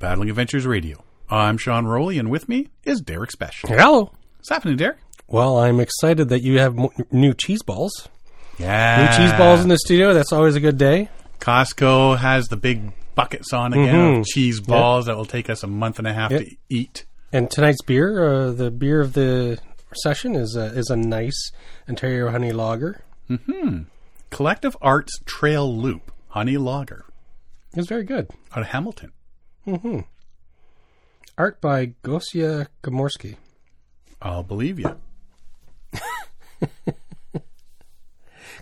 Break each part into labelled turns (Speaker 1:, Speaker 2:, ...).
Speaker 1: Paddling Adventures Radio. I'm Sean Rowley, and with me is Derek Spesh.
Speaker 2: Hello.
Speaker 1: What's happening, Derek?
Speaker 2: Well, I'm excited that you have mo- new cheese balls.
Speaker 1: Yeah.
Speaker 2: New cheese balls in the studio. That's always a good day.
Speaker 1: Costco has the big buckets on again
Speaker 2: Mhm.
Speaker 1: of cheese balls that will take us a month and a half
Speaker 2: Yep.
Speaker 1: to eat.
Speaker 2: And tonight's beer, uh, the beer of the session, is a, is a nice Ontario Honey Lager.
Speaker 1: Hmm Collective Arts Trail Loop Honey Lager
Speaker 2: It's very good.
Speaker 1: out of Hamilton.
Speaker 2: Art by Gosia Komorski.
Speaker 1: I'll believe you.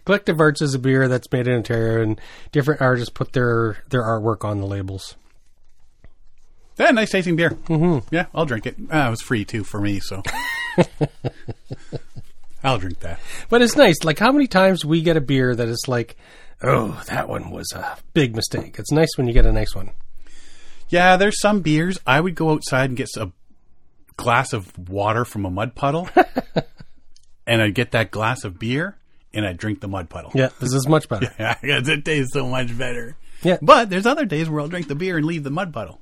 Speaker 2: Collective Arts is a beer that's made in Ontario, and different artists put their, their artwork on the labels.
Speaker 1: Yeah, nice tasting beer. Mm-hmm. Yeah, I'll drink it. Uh, it was free too for me, so I'll drink that.
Speaker 2: But it's nice. Like, how many times we get a beer that is like, oh, that one was a big mistake. It's nice when you get a nice one.
Speaker 1: Yeah, there's some beers I would go outside and get a glass of water from a mud puddle, and I'd get that glass of beer and I'd drink the mud puddle.
Speaker 2: Yeah, this is much better.
Speaker 1: Yeah, it tastes so much better.
Speaker 2: Yeah.
Speaker 1: But there's other days where I'll drink the beer and leave the mud puddle.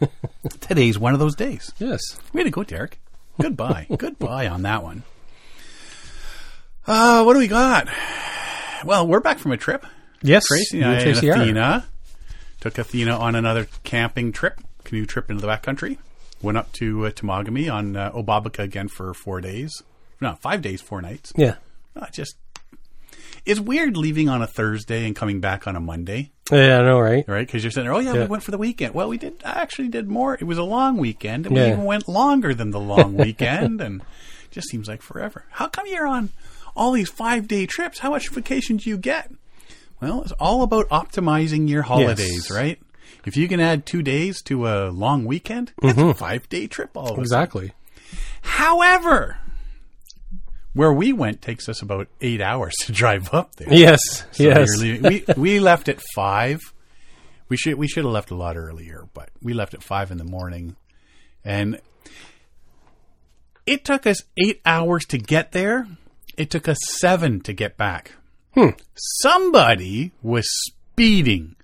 Speaker 1: Today's one of those days.
Speaker 2: Yes.
Speaker 1: Way to go, Derek. Goodbye. Goodbye on that one. Uh, what do we got? Well, we're back from a trip.
Speaker 2: Yes. Tracey
Speaker 1: and I and. Athena took Athena on another camping trip, canoe trip into the backcountry. Went up to uh, Temagami on uh, Obabika again for four days. No, five days, four nights.
Speaker 2: Yeah.
Speaker 1: Uh, just it's weird leaving on a Thursday and coming back on a Monday,
Speaker 2: Yeah, I know, right?
Speaker 1: right? Because you're sitting there, oh yeah,
Speaker 2: Yeah.
Speaker 1: we went for the weekend. Well, we did I actually did more. It was a long weekend, and we even went longer than the long weekend, and it just seems like forever. How come you're on all these five day trips? How much vacation do you get? Well, it's all about optimizing your holidays,
Speaker 2: Yes.
Speaker 1: right? If you can add two days to a long weekend, that's a mm-hmm. five day trip all of a sudden.
Speaker 2: Exactly.
Speaker 1: However, where we went takes us about eight hours to drive up there.
Speaker 2: Yes.
Speaker 1: So
Speaker 2: yes.
Speaker 1: we we left at five. We should we should have left a lot earlier, but we left at five in the morning, and it took us eight hours to get there. It took us seven to get back.
Speaker 2: Hmm.
Speaker 1: Somebody was speeding.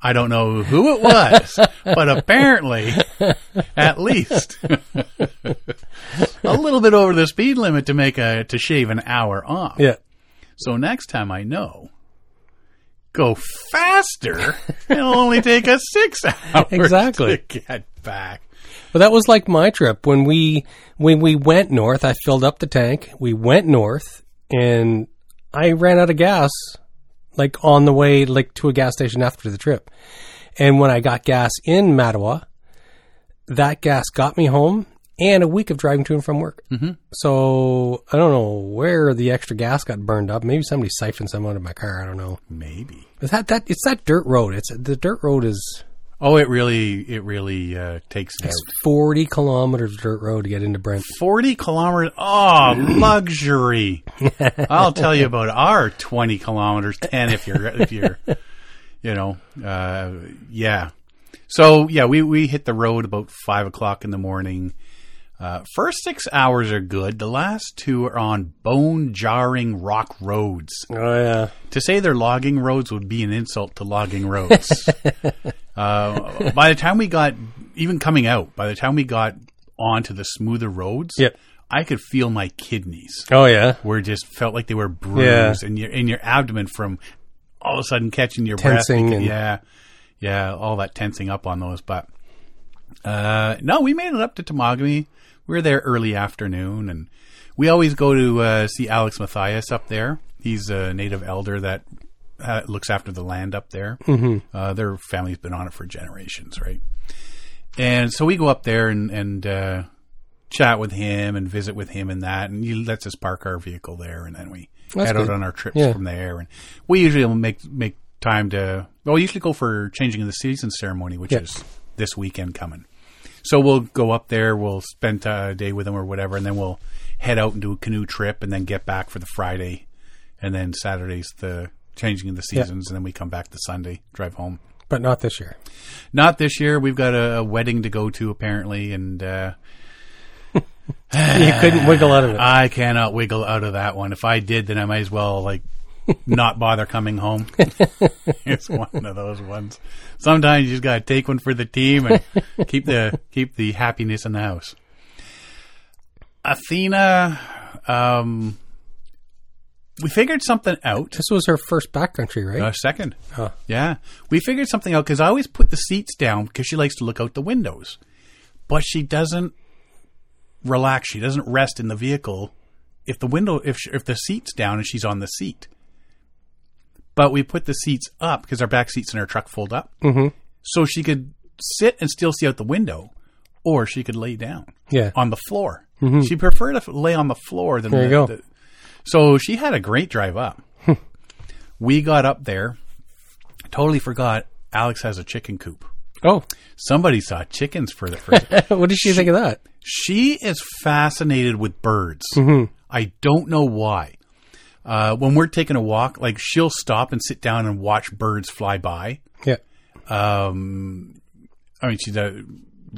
Speaker 1: I don't know who it was, but apparently, at least a little bit over the speed limit to make a to shave an hour off.
Speaker 2: Yeah.
Speaker 1: So next time I know, go faster. It'll only take us six hours
Speaker 2: Exactly.
Speaker 1: to get back.
Speaker 2: But that was like my trip when we when we went north. I filled up the tank. We went north, and I ran out of gas, like on the way, like to a gas station after the trip. And when I got gas in Mattawa, that gas got me home and a week of driving to and from work. Mm-hmm. So I don't know where the extra gas got burned up. Maybe somebody siphoned some out of my car. I don't know.
Speaker 1: Maybe.
Speaker 2: Is that that? It's that dirt road. It's the dirt road is
Speaker 1: Oh, it really, it really uh, takes it out.
Speaker 2: forty kilometers of dirt road to get into Brent.
Speaker 1: Forty kilometers. Oh, luxury! I'll tell you about our twenty kilometers. Ten if you're if you're, you know, uh, yeah. So yeah, we we hit the road about five o'clock in the morning. Uh, first six hours are good. The last two are on bone jarring rock roads.
Speaker 2: Oh yeah.
Speaker 1: To say they're logging roads would be an insult to logging roads. uh, by the time we got, even coming out, by the time we got onto the smoother roads,
Speaker 2: Yep.
Speaker 1: I could feel my kidneys
Speaker 2: Oh yeah.
Speaker 1: were just felt like they were bruised, and your in your abdomen from all of a sudden catching your
Speaker 2: Tensing
Speaker 1: breath.
Speaker 2: and-
Speaker 1: yeah, yeah, all that tensing up on those. But uh, no, we made it up to Temagami. We were there early afternoon, and we always go to uh, see Alex Mathias up there. He's a native elder that uh, looks after the land up there. Mm-hmm. Uh, their family's been on it for generations, right? And so we go up there and and uh, chat with him and visit with him and that, and he lets us park our vehicle there, and then we
Speaker 2: That's
Speaker 1: head
Speaker 2: good.
Speaker 1: out on our trips
Speaker 2: Yeah.
Speaker 1: from there. And we usually make make time to. Well, we usually go for changing of the season ceremony, which
Speaker 2: Yeah.
Speaker 1: is this weekend coming. So we'll go up there, we'll spend a day with them or whatever, and then we'll head out and do a canoe trip, and then get back for the Friday, and then Saturday's the changing of the seasons, and then we come back the Sunday, drive home.
Speaker 2: But not this year.
Speaker 1: Not this year. We've got a, a wedding to go to apparently, and uh,
Speaker 2: you couldn't wiggle out of it.
Speaker 1: I cannot wiggle out of that one. If I did, then I might as well like not bother coming home. it's one of those ones. Sometimes you just gotta take one for the team and keep the keep the happiness in the house. Athena, um, we figured something out.
Speaker 2: This was her first backcountry, right?
Speaker 1: A second.
Speaker 2: Oh.
Speaker 1: Yeah. We figured something out because I always put the seats down because she likes to look out the windows. But she doesn't relax. She doesn't rest in the vehicle if the window, if, she, if the seat's down and she's on the seat. But we put the seats up because our back seats in our truck fold up. Mm-hmm. So she could sit and still see out the window or she could lay down
Speaker 2: Yeah.
Speaker 1: on the floor. She preferred to lay on the floor than
Speaker 2: There
Speaker 1: the,
Speaker 2: you go.
Speaker 1: the- so she had a great drive up. we got up there. Totally forgot Alex has a chicken coop.
Speaker 2: Oh,
Speaker 1: Somebody saw chickens for the first.
Speaker 2: what did she think of that?
Speaker 1: she is fascinated with birds.
Speaker 2: Mm-hmm.
Speaker 1: I don't know why. Uh, when we're taking a walk, like she'll stop and sit down and watch birds fly by.
Speaker 2: Yeah.
Speaker 1: Um, I mean, she's a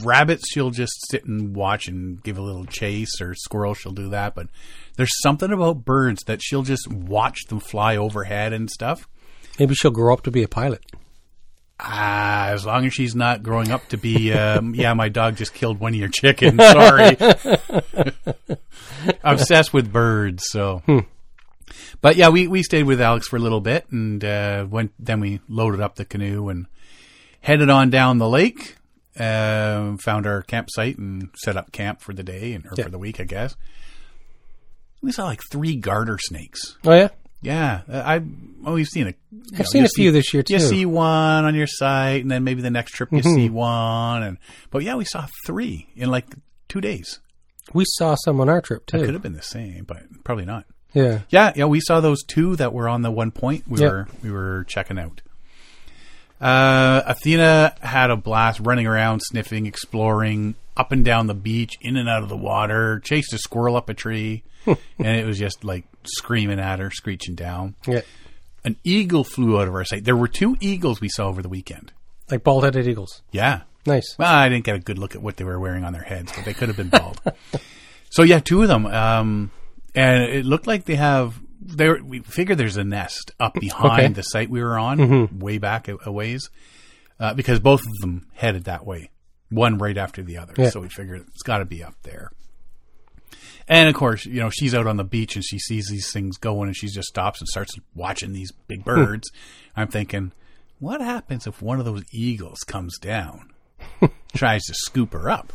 Speaker 1: rabbits. She'll just sit and watch and give a little chase, or squirrel. She'll do that. But there's something about birds that she'll just watch them fly overhead and stuff.
Speaker 2: Maybe she'll grow up to be a pilot.
Speaker 1: Ah, as long as she's not growing up to be, um, yeah, my dog just killed one of your chickens. Sorry. Obsessed with birds, so. But yeah, we, we stayed with Alex for a little bit and uh, went. Then we loaded up the canoe and headed on down the lake. Um, found our campsite and set up camp for the day and or
Speaker 2: Yeah.
Speaker 1: for the week, I guess. We saw like three garter snakes.
Speaker 2: Oh yeah.
Speaker 1: Yeah, uh, I well, we've seen a. you know,
Speaker 2: seen a few this year, too.
Speaker 1: You see one on your site, and then maybe the next trip you see one, and but yeah, we saw three in like two days.
Speaker 2: We saw some on our trip too.
Speaker 1: It Could have been the same, but probably not.
Speaker 2: Yeah.
Speaker 1: Yeah, yeah, we saw those two that were on the one point we
Speaker 2: Yeah.
Speaker 1: were we were checking out. Uh, Athena had a blast running around, sniffing, exploring, up and down the beach, in and out of the water, chased a squirrel up a tree, and it was just like screaming at her, screeching down.
Speaker 2: Yeah.
Speaker 1: An eagle flew out of our sight. There were two eagles we saw over the weekend.
Speaker 2: Like bald headed eagles.
Speaker 1: Yeah.
Speaker 2: Nice.
Speaker 1: Well, I didn't get a good look at what they were wearing on their heads, but they could have been bald. so yeah, two of them. Um, and it looked like they have. They were, we figured there's a nest up behind
Speaker 2: Okay.
Speaker 1: the site we were on, way back a, a ways, uh, because both of them headed that way, one right after the other.
Speaker 2: Yeah.
Speaker 1: So we figured it's got to be up there. And of course, you know, she's out on the beach and she sees these things going and she just stops and starts watching these big birds. I'm thinking, what happens if one of those eagles comes down, tries to scoop her up?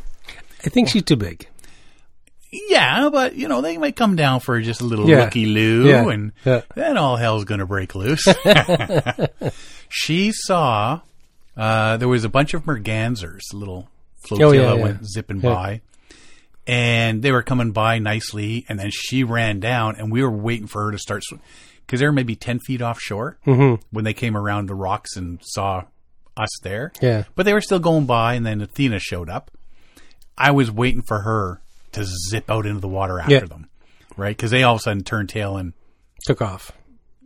Speaker 2: I think she's too big.
Speaker 1: Yeah, but you know, they might come down for just a little
Speaker 2: Yeah.
Speaker 1: looky loo
Speaker 2: Yeah.
Speaker 1: and
Speaker 2: Yeah.
Speaker 1: then all hell's gonna break loose. she saw uh, there was a bunch of mergansers, little flotilla
Speaker 2: Oh,
Speaker 1: went zipping by. And they were coming by nicely, and then she ran down, and we were waiting for her to start because they were maybe ten feet offshore
Speaker 2: Mm-hmm.
Speaker 1: when they came around the rocks and saw us there.
Speaker 2: Yeah.
Speaker 1: But they were still going by, and then Athena showed up. I was waiting for her to zip out into the water after
Speaker 2: Yeah.
Speaker 1: them, right? Because they all of a sudden turned tail and
Speaker 2: Took off.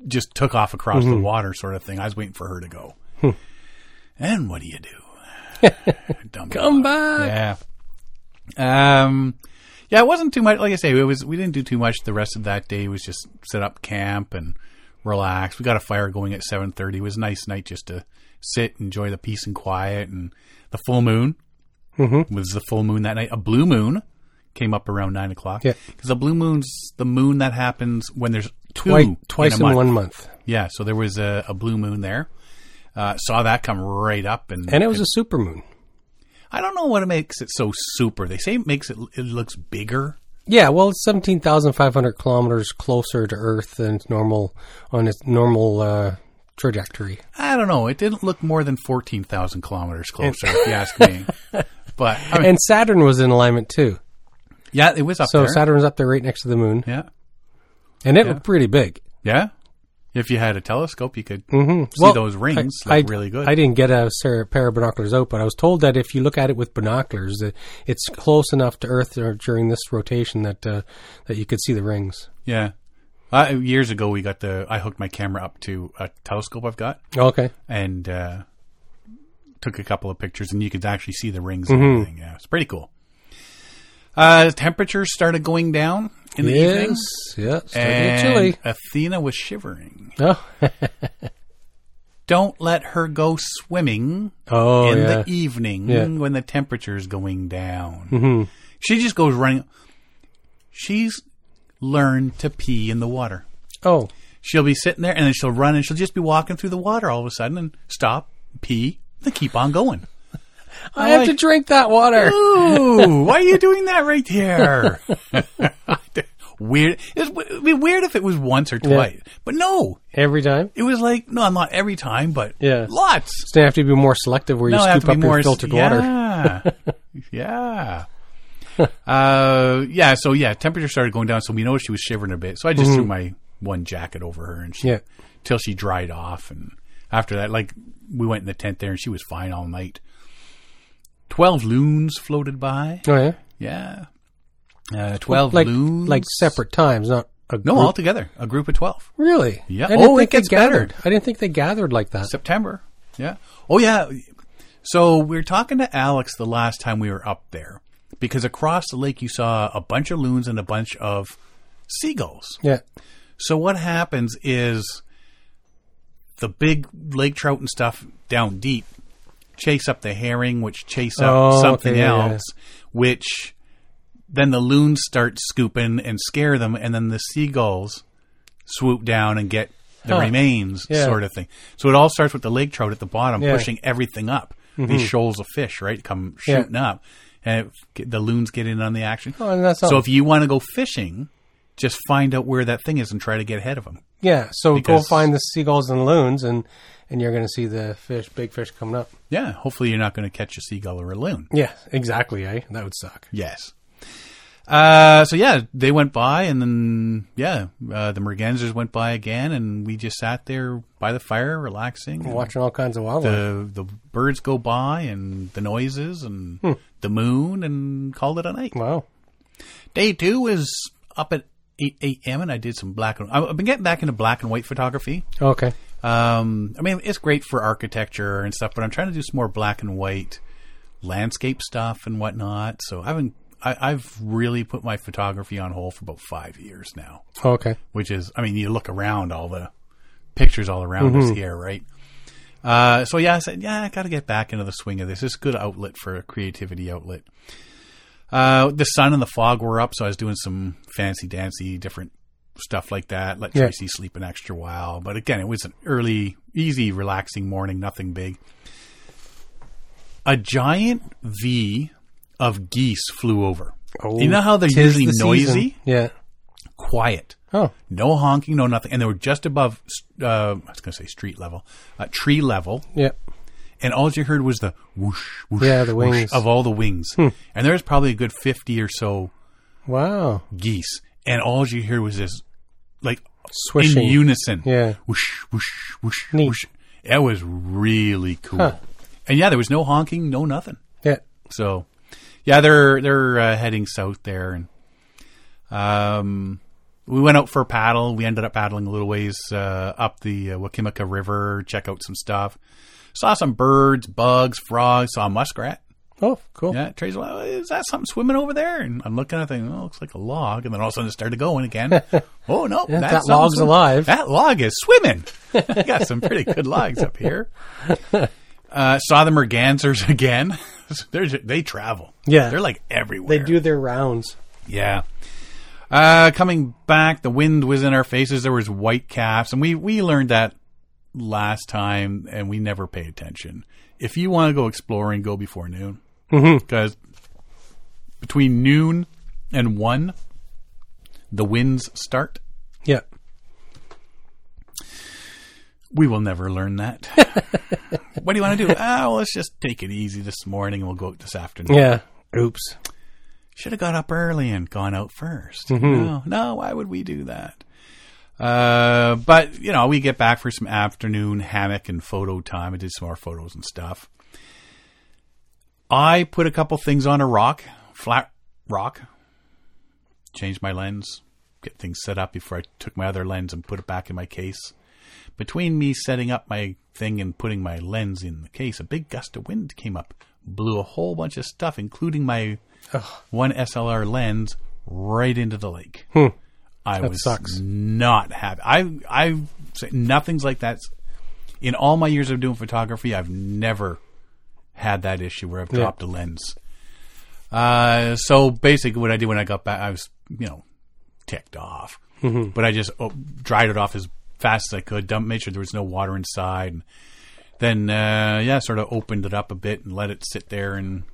Speaker 1: just took off across
Speaker 2: Mm-hmm.
Speaker 1: the water, sort of thing. I was waiting for her to go.
Speaker 2: Hmm.
Speaker 1: and what do you do?
Speaker 2: Come back.
Speaker 1: Yeah. Um. Yeah, it wasn't too much. Like I say, it was. We didn't do too much. The rest of that day was just set up camp and relax. We got a fire going at seven thirty. It was a nice night just to sit, enjoy the peace and quiet, and the full moon
Speaker 2: Mm-hmm.
Speaker 1: was the full moon that night. A blue moon came up around nine o'clock.
Speaker 2: Yeah.
Speaker 1: because the blue moon's the moon that happens when there's two
Speaker 2: Twice, twice
Speaker 1: a
Speaker 2: in,
Speaker 1: month.
Speaker 2: one month.
Speaker 1: Yeah, so there was a, a blue moon there. Uh, saw that come right up, and
Speaker 2: And it was a super moon.
Speaker 1: I don't know what makes it so super. They say it makes it it looks bigger.
Speaker 2: Yeah, well, it's 17,500 kilometers closer to Earth than its normal, on its normal uh, trajectory.
Speaker 1: I don't know. It didn't look more than fourteen thousand kilometers closer, if you ask me. But I mean,
Speaker 2: And Saturn was in alignment too.
Speaker 1: Yeah, it was up
Speaker 2: So
Speaker 1: there.
Speaker 2: So Saturn's up there right next to the moon.
Speaker 1: yeah,
Speaker 2: And it looked pretty big.
Speaker 1: yeah. If you had a telescope, you could
Speaker 2: Mm-hmm.
Speaker 1: see those rings
Speaker 2: I,
Speaker 1: look really good.
Speaker 2: I didn't get a pair of binoculars out, but I was told that if you look at it with binoculars, it's close enough to Earth during this rotation that uh, that you could see the rings.
Speaker 1: yeah. Uh, years ago, we got the. I hooked my camera up to a telescope I've got,
Speaker 2: Okay.
Speaker 1: and uh, took a couple of pictures, and you could actually see the rings
Speaker 2: Mm-hmm.
Speaker 1: and everything. Yeah, it's pretty cool. Uh, temperatures started going down in the evening,
Speaker 2: Yes. Yeah. Starting to get
Speaker 1: and
Speaker 2: chilly.
Speaker 1: Athena was shivering.
Speaker 2: Oh,
Speaker 1: Don't let her go swimming
Speaker 2: oh
Speaker 1: in
Speaker 2: yeah.
Speaker 1: the evening
Speaker 2: Yeah.
Speaker 1: when the temperature's going down.
Speaker 2: hmm
Speaker 1: She just goes running. She's learned to pee in the water.
Speaker 2: Oh,
Speaker 1: She'll be sitting there and then she'll run and she'll just be walking through the water all of a sudden and stop, pee, then keep on going.
Speaker 2: I have to drink that water.
Speaker 1: Ooh, why are you doing that right here? weird. It would be weird if it was once or twice, but no,
Speaker 2: Every time.
Speaker 1: it was like no, not every time, but
Speaker 2: Yeah.
Speaker 1: lots.
Speaker 2: So you have to be more selective where you
Speaker 1: No, it
Speaker 2: scoop up
Speaker 1: more
Speaker 2: your filtered water.
Speaker 1: Yeah, yeah, uh, yeah. So yeah, temperature started going down, so we noticed she was shivering a bit. So I just threw my one jacket over her, and she
Speaker 2: Yeah.
Speaker 1: till she dried off, and after that, like we went in the tent there, and she was fine all night. Twelve loons floated by.
Speaker 2: Oh yeah.
Speaker 1: Yeah. Uh, 12
Speaker 2: like
Speaker 1: loons.
Speaker 2: like separate times, not a
Speaker 1: No,
Speaker 2: group.
Speaker 1: all together. A group of 12.
Speaker 2: Really?
Speaker 1: Yeah.
Speaker 2: I didn't
Speaker 1: Oh, it
Speaker 2: think they
Speaker 1: gets better.
Speaker 2: gathered. I didn't think they gathered like that.
Speaker 1: September. Yeah. Oh, yeah. So we were talking to Alex the last time we were up there because across the lake you saw a bunch of loons and a bunch of seagulls.
Speaker 2: Yeah.
Speaker 1: So what happens is the big lake trout and stuff down deep chase up the herring, which chase up
Speaker 2: Oh,
Speaker 1: something
Speaker 2: okay, yeah,
Speaker 1: else, which then the loons start scooping and scare them, and then the seagulls swoop down and get the
Speaker 2: Huh.
Speaker 1: remains,
Speaker 2: Yeah.
Speaker 1: sort of thing. So it all starts with the lake trout at the bottom
Speaker 2: Yeah. Mm-hmm.
Speaker 1: pushing everything up. These shoals of fish, right, come
Speaker 2: Yeah.
Speaker 1: shooting up, and it, the loons get in on the action.
Speaker 2: Oh, and that's all.
Speaker 1: So if you want to go fishing, just find out where that thing is and try to get ahead of them.
Speaker 2: yeah. So
Speaker 1: because-
Speaker 2: go find the seagulls and loons, and and you're going to see the fish, big fish coming up.
Speaker 1: Yeah, hopefully you're not going to catch a seagull or a loon.
Speaker 2: Yeah. Exactly. Eh. That would suck.
Speaker 1: Yes. Uh, so yeah, they went by, and then yeah, uh, the mergansers went by again, and we just sat there by the fire, relaxing.
Speaker 2: Watching all kinds of wildlife.
Speaker 1: the the birds go by, and the noises, and the moon, and called it a night.
Speaker 2: wow.
Speaker 1: Day two was up at eight a.m. and I did some black and I've been getting back into black and white photography.
Speaker 2: Okay.
Speaker 1: Um, I mean, it's great for architecture and stuff, but I'm trying to do some more black and white landscape stuff and whatnot. So I haven't. I, I've really put my photography on hold for about five years now,
Speaker 2: Okay.
Speaker 1: which is, I mean, you look around all the pictures all around us here, right? Uh, so yeah, I said, yeah, I got to get back into the swing of this. It's a good outlet for a creativity outlet. Uh, the sun and the fog were up, so I was doing some fancy dancy, different stuff like that. Let
Speaker 2: Yeah.
Speaker 1: Tracey sleep an extra while, but again, it was an early, easy, relaxing morning. Nothing big. A giant V of geese flew over.
Speaker 2: Oh,
Speaker 1: you know how they're usually
Speaker 2: the season.
Speaker 1: noisy,
Speaker 2: Yeah.
Speaker 1: quiet,
Speaker 2: Oh.
Speaker 1: no honking, no nothing, and they were just above. Uh, I was going to say street level, uh, tree level,
Speaker 2: Yeah.
Speaker 1: And all you heard was the whoosh, whoosh,
Speaker 2: Yeah, the
Speaker 1: whoosh
Speaker 2: wings. Hmm.
Speaker 1: of all the wings. And there was probably a good fifty or so
Speaker 2: Wow.
Speaker 1: geese, and all you hear was this, like
Speaker 2: Swishing.
Speaker 1: in unison.
Speaker 2: Yeah.
Speaker 1: whoosh, whoosh, whoosh,
Speaker 2: Neat.
Speaker 1: whoosh. It was really cool.
Speaker 2: Huh.
Speaker 1: And yeah, there was no honking, no nothing.
Speaker 2: Yeah.
Speaker 1: So, yeah, they're they're uh, heading south there, and um, we went out for a paddle. We ended up paddling a little ways uh, up the uh, Wakimika River, check out some stuff. Saw some birds, bugs, frogs. Saw a muskrat.
Speaker 2: Oh, cool.
Speaker 1: Yeah, Tracey, well, is that something swimming over there? And I'm looking at it, thinking, oh, it looks like a log. And then all of a sudden it started going again. oh, no.
Speaker 2: Yeah, that log's
Speaker 1: swimming.
Speaker 2: alive.
Speaker 1: That log is swimming. Got some pretty good logs up here. Uh, saw the mergansers again. They're, ju- they travel.
Speaker 2: Yeah.
Speaker 1: They're like everywhere.
Speaker 2: They do their rounds.
Speaker 1: Yeah. Uh, coming back, the wind was in our faces. There was white caps, and we we learned that last time, and we never pay attention. If you want to go exploring, go before noon, because between noon and one, the winds start.
Speaker 2: Yeah.
Speaker 1: We will never learn that. what do you want to do? Ah, well, let's just take it easy this morning, and we'll go out this afternoon.
Speaker 2: Yeah. Oops.
Speaker 1: should have got up early and gone out 1st No, no, why would we do that? Uh, but you know, we get back for some afternoon hammock and photo time. I did some more photos and stuff. I put a couple things on a rock, flat rock. Changed my lens, get things set up before I took my other lens and put it back in my case. Between me setting up my thing and putting my lens in the case, a big gust of wind came up, blew a whole bunch of stuff, including my one SLR lens, right into the lake. I was
Speaker 2: sucks.
Speaker 1: not happy. I I nothing's like that. In all my years of doing photography, I've never had that issue where I've
Speaker 2: Yeah.
Speaker 1: dropped a lens. Uh, so basically, what I did when I got back, I was you know ticked off,
Speaker 2: Mm-hmm.
Speaker 1: but I just oh, dried it off as fast as I could. Dump, made sure there was no water inside, and then uh, yeah, sort of opened it up a bit and let it sit there and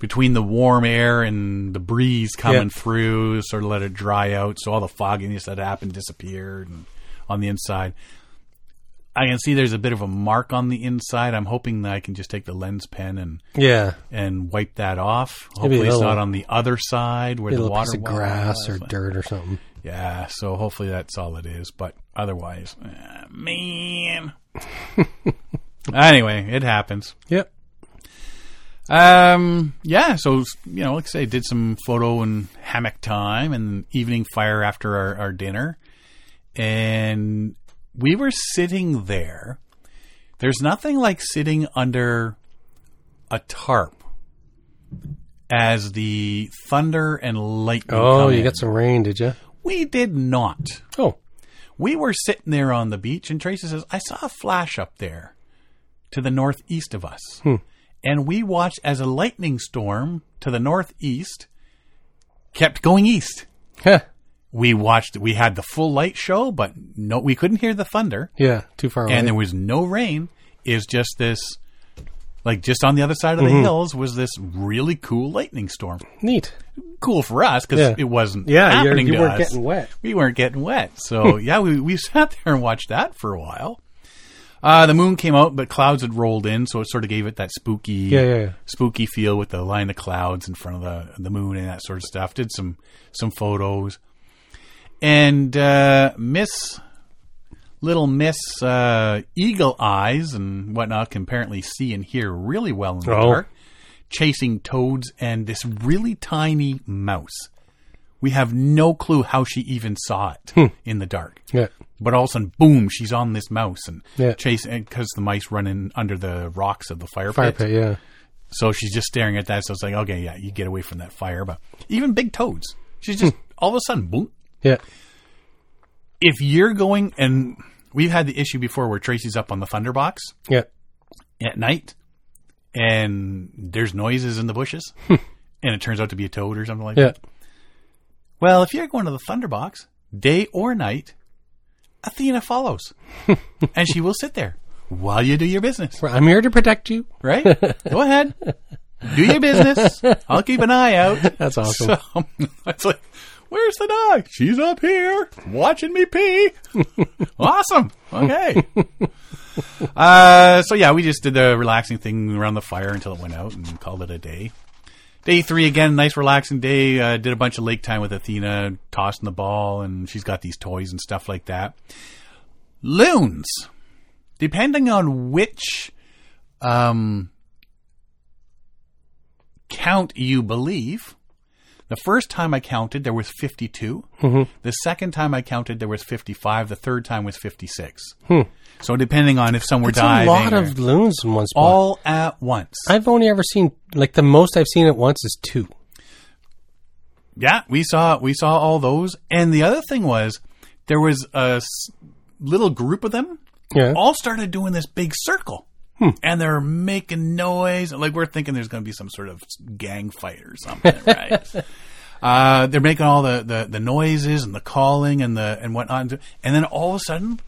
Speaker 1: between the warm air and the breeze coming through, sort of let it dry out, so all the fogginess that happened disappeared and on the inside. I can see there's a bit of a mark on the inside. I'm hoping that I can just take the lens pen and
Speaker 2: Yeah.
Speaker 1: and wipe that off. Hopefully, it's not on the other side where the
Speaker 2: little
Speaker 1: water
Speaker 2: piece of
Speaker 1: was.
Speaker 2: grass or dirt or something.
Speaker 1: Yeah, so hopefully that's all it is. But otherwise, eh, man. anyway, it happens.
Speaker 2: Yep.
Speaker 1: Um, yeah, so you know, like I say, did some photo and hammock time and evening fire after our, our dinner, and we were sitting there. There's nothing like sitting under a tarp as the thunder and lightning.
Speaker 2: Oh,
Speaker 1: come
Speaker 2: you
Speaker 1: in.
Speaker 2: got some rain, did you?
Speaker 1: We did not.
Speaker 2: Oh.
Speaker 1: We were sitting there on the beach, and Tracey says, I saw a flash up there to the northeast of us. And we watched as a lightning storm to the northeast kept going east.
Speaker 2: Huh.
Speaker 1: We watched, we had the full light show, but no, we couldn't hear the thunder,
Speaker 2: Yeah, too far away.
Speaker 1: and there was no rain. Is just this, like, just on the other side of the mm-hmm. hills was this really cool lightning storm.
Speaker 2: Neat.
Speaker 1: Cool for us because
Speaker 2: Yeah.
Speaker 1: it wasn't
Speaker 2: Yeah, you're,
Speaker 1: happening
Speaker 2: you
Speaker 1: to
Speaker 2: weren't
Speaker 1: us
Speaker 2: getting wet.
Speaker 1: we weren't getting wet. So yeah, we, we sat there and watched that for a while. Uh, the moon came out, but clouds had rolled in, so it sort of gave it that spooky,
Speaker 2: Yeah, yeah, yeah.
Speaker 1: spooky feel with the line of clouds in front of the the moon and that sort of stuff. Did some some photos, and uh, Miss Little Miss uh, Eagle Eyes and whatnot can apparently see and hear really well in the
Speaker 2: Oh.
Speaker 1: dark, chasing toads and this really tiny mouse. We have no clue how she even saw it hmm. in the dark.
Speaker 2: Yeah.
Speaker 1: But all of a sudden, boom, she's on this mouse and
Speaker 2: Yeah.
Speaker 1: chasing because the mice run in under the rocks of the fire,
Speaker 2: Fire
Speaker 1: pit.
Speaker 2: pit, yeah.
Speaker 1: So she's just staring at that. So it's like, okay, yeah, you get away from that fire. But even big toads, she's just hmm. all of a sudden, boom.
Speaker 2: Yeah.
Speaker 1: If you're going, and we've had the issue before where Tracey's up on the thunderbox
Speaker 2: Yeah.
Speaker 1: at night, and there's noises in the bushes, hmm. and it turns out to be a toad or something like
Speaker 2: Yeah.
Speaker 1: that. Well, if you're going to the thunderbox, day or night, Athena follows, and she will sit there while you do your business.
Speaker 2: I'm here to protect you.
Speaker 1: Right? Go ahead, do your business. I'll keep an eye out.
Speaker 2: That's awesome.
Speaker 1: So it's like, where's the dog? She's up here watching me pee. awesome. Okay. uh, so yeah, we just did the relaxing thing around the fire until it went out and called it a day. Day three again, nice relaxing day. Uh, did a bunch of lake time with Athena, tossing the ball, and she's got these toys and stuff like that. Loons, depending on which um, count you believe. The first time I counted, there was 52. The second time I counted, there was 55. The third time was 56. So depending on if some were
Speaker 2: It's a lot of loons in one spot.
Speaker 1: all at once.
Speaker 2: I've only ever seen, like, the most I've seen at once is two.
Speaker 1: Yeah, we saw we saw all those, and the other thing was there was a s- little group of them
Speaker 2: Yeah.
Speaker 1: all started doing this big circle. And they're making noise. Like we're thinking there's going to be some sort of gang fight or something, right? uh, they're making all the, the, the noises and the calling and the and whatnot. And then all of a sudden,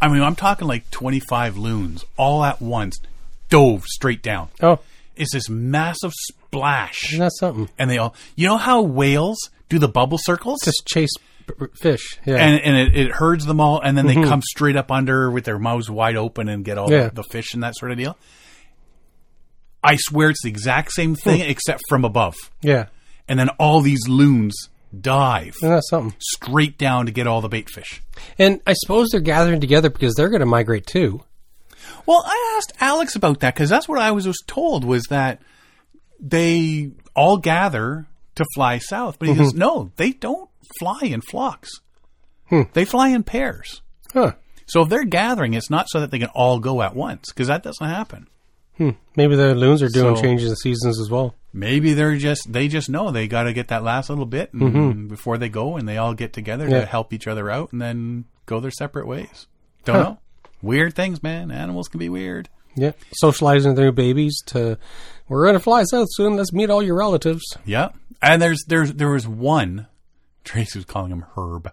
Speaker 1: I mean, I'm talking like 25 loons all at once dove straight down.
Speaker 2: Oh,
Speaker 1: It's this massive splash.
Speaker 2: isn't that something?
Speaker 1: And they all, you know how whales do the bubble circles?
Speaker 2: Just chase fish. Yeah.
Speaker 1: and and it, it herds them all, and then they mm-hmm. come straight up under with their mouths wide open and get all
Speaker 2: Yeah.
Speaker 1: the, the fish and that sort of deal. I swear it's the exact same hmm. thing except from above,
Speaker 2: yeah.
Speaker 1: and then all these loons dive
Speaker 2: Isn't that something?
Speaker 1: straight down to get all the bait fish.
Speaker 2: And I suppose they're gathering together because they're going to migrate too.
Speaker 1: Well, I asked Alex about that because that's what I was, was told was that they all gather to fly south, but he goes, mm-hmm. no, they don't fly in flocks. Hmm. They fly in pairs.
Speaker 2: Huh.
Speaker 1: So if they're gathering, it's not so that they can all go at once because that doesn't happen.
Speaker 2: Maybe the loons are doing
Speaker 1: So-
Speaker 2: changes of seasons as well.
Speaker 1: Maybe they're just they just know they got to get that last little bit and before they go, and they all get together
Speaker 2: Yeah.
Speaker 1: to help each other out, and then go their separate ways. Don't
Speaker 2: Huh.
Speaker 1: know. Weird things, man. Animals can be weird.
Speaker 2: Yeah. Socializing their babies to, we're going to fly south soon. Let's meet all your relatives.
Speaker 1: Yeah. And there's there's there was one. Tracey was calling him Herb.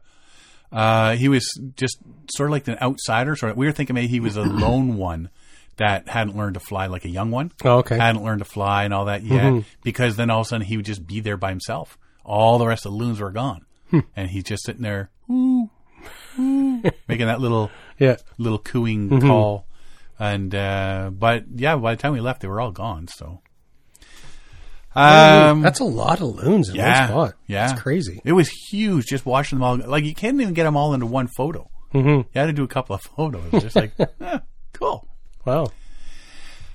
Speaker 1: Uh, he was just sort of like an outsider. Sort of, we were thinking maybe he was a lone one that hadn't learned to fly like a young one.
Speaker 2: Oh, okay.
Speaker 1: Hadn't learned to fly and all that yet. Because then all of a sudden he would just be there by himself. All the rest of the loons were gone, and he's just sitting there, ooh, ooh, making that little
Speaker 2: Yeah.
Speaker 1: little cooing call. And uh, but yeah, by the time we left, they were all gone. So. Um,
Speaker 2: That's a lot of loons in
Speaker 1: yeah,
Speaker 2: one spot.
Speaker 1: yeah,
Speaker 2: It's crazy.
Speaker 1: It was huge just watching them all. Like you can't even get them all into one photo. Mm-hmm. You had to do a couple of photos. Just like, eh, cool.
Speaker 2: Wow.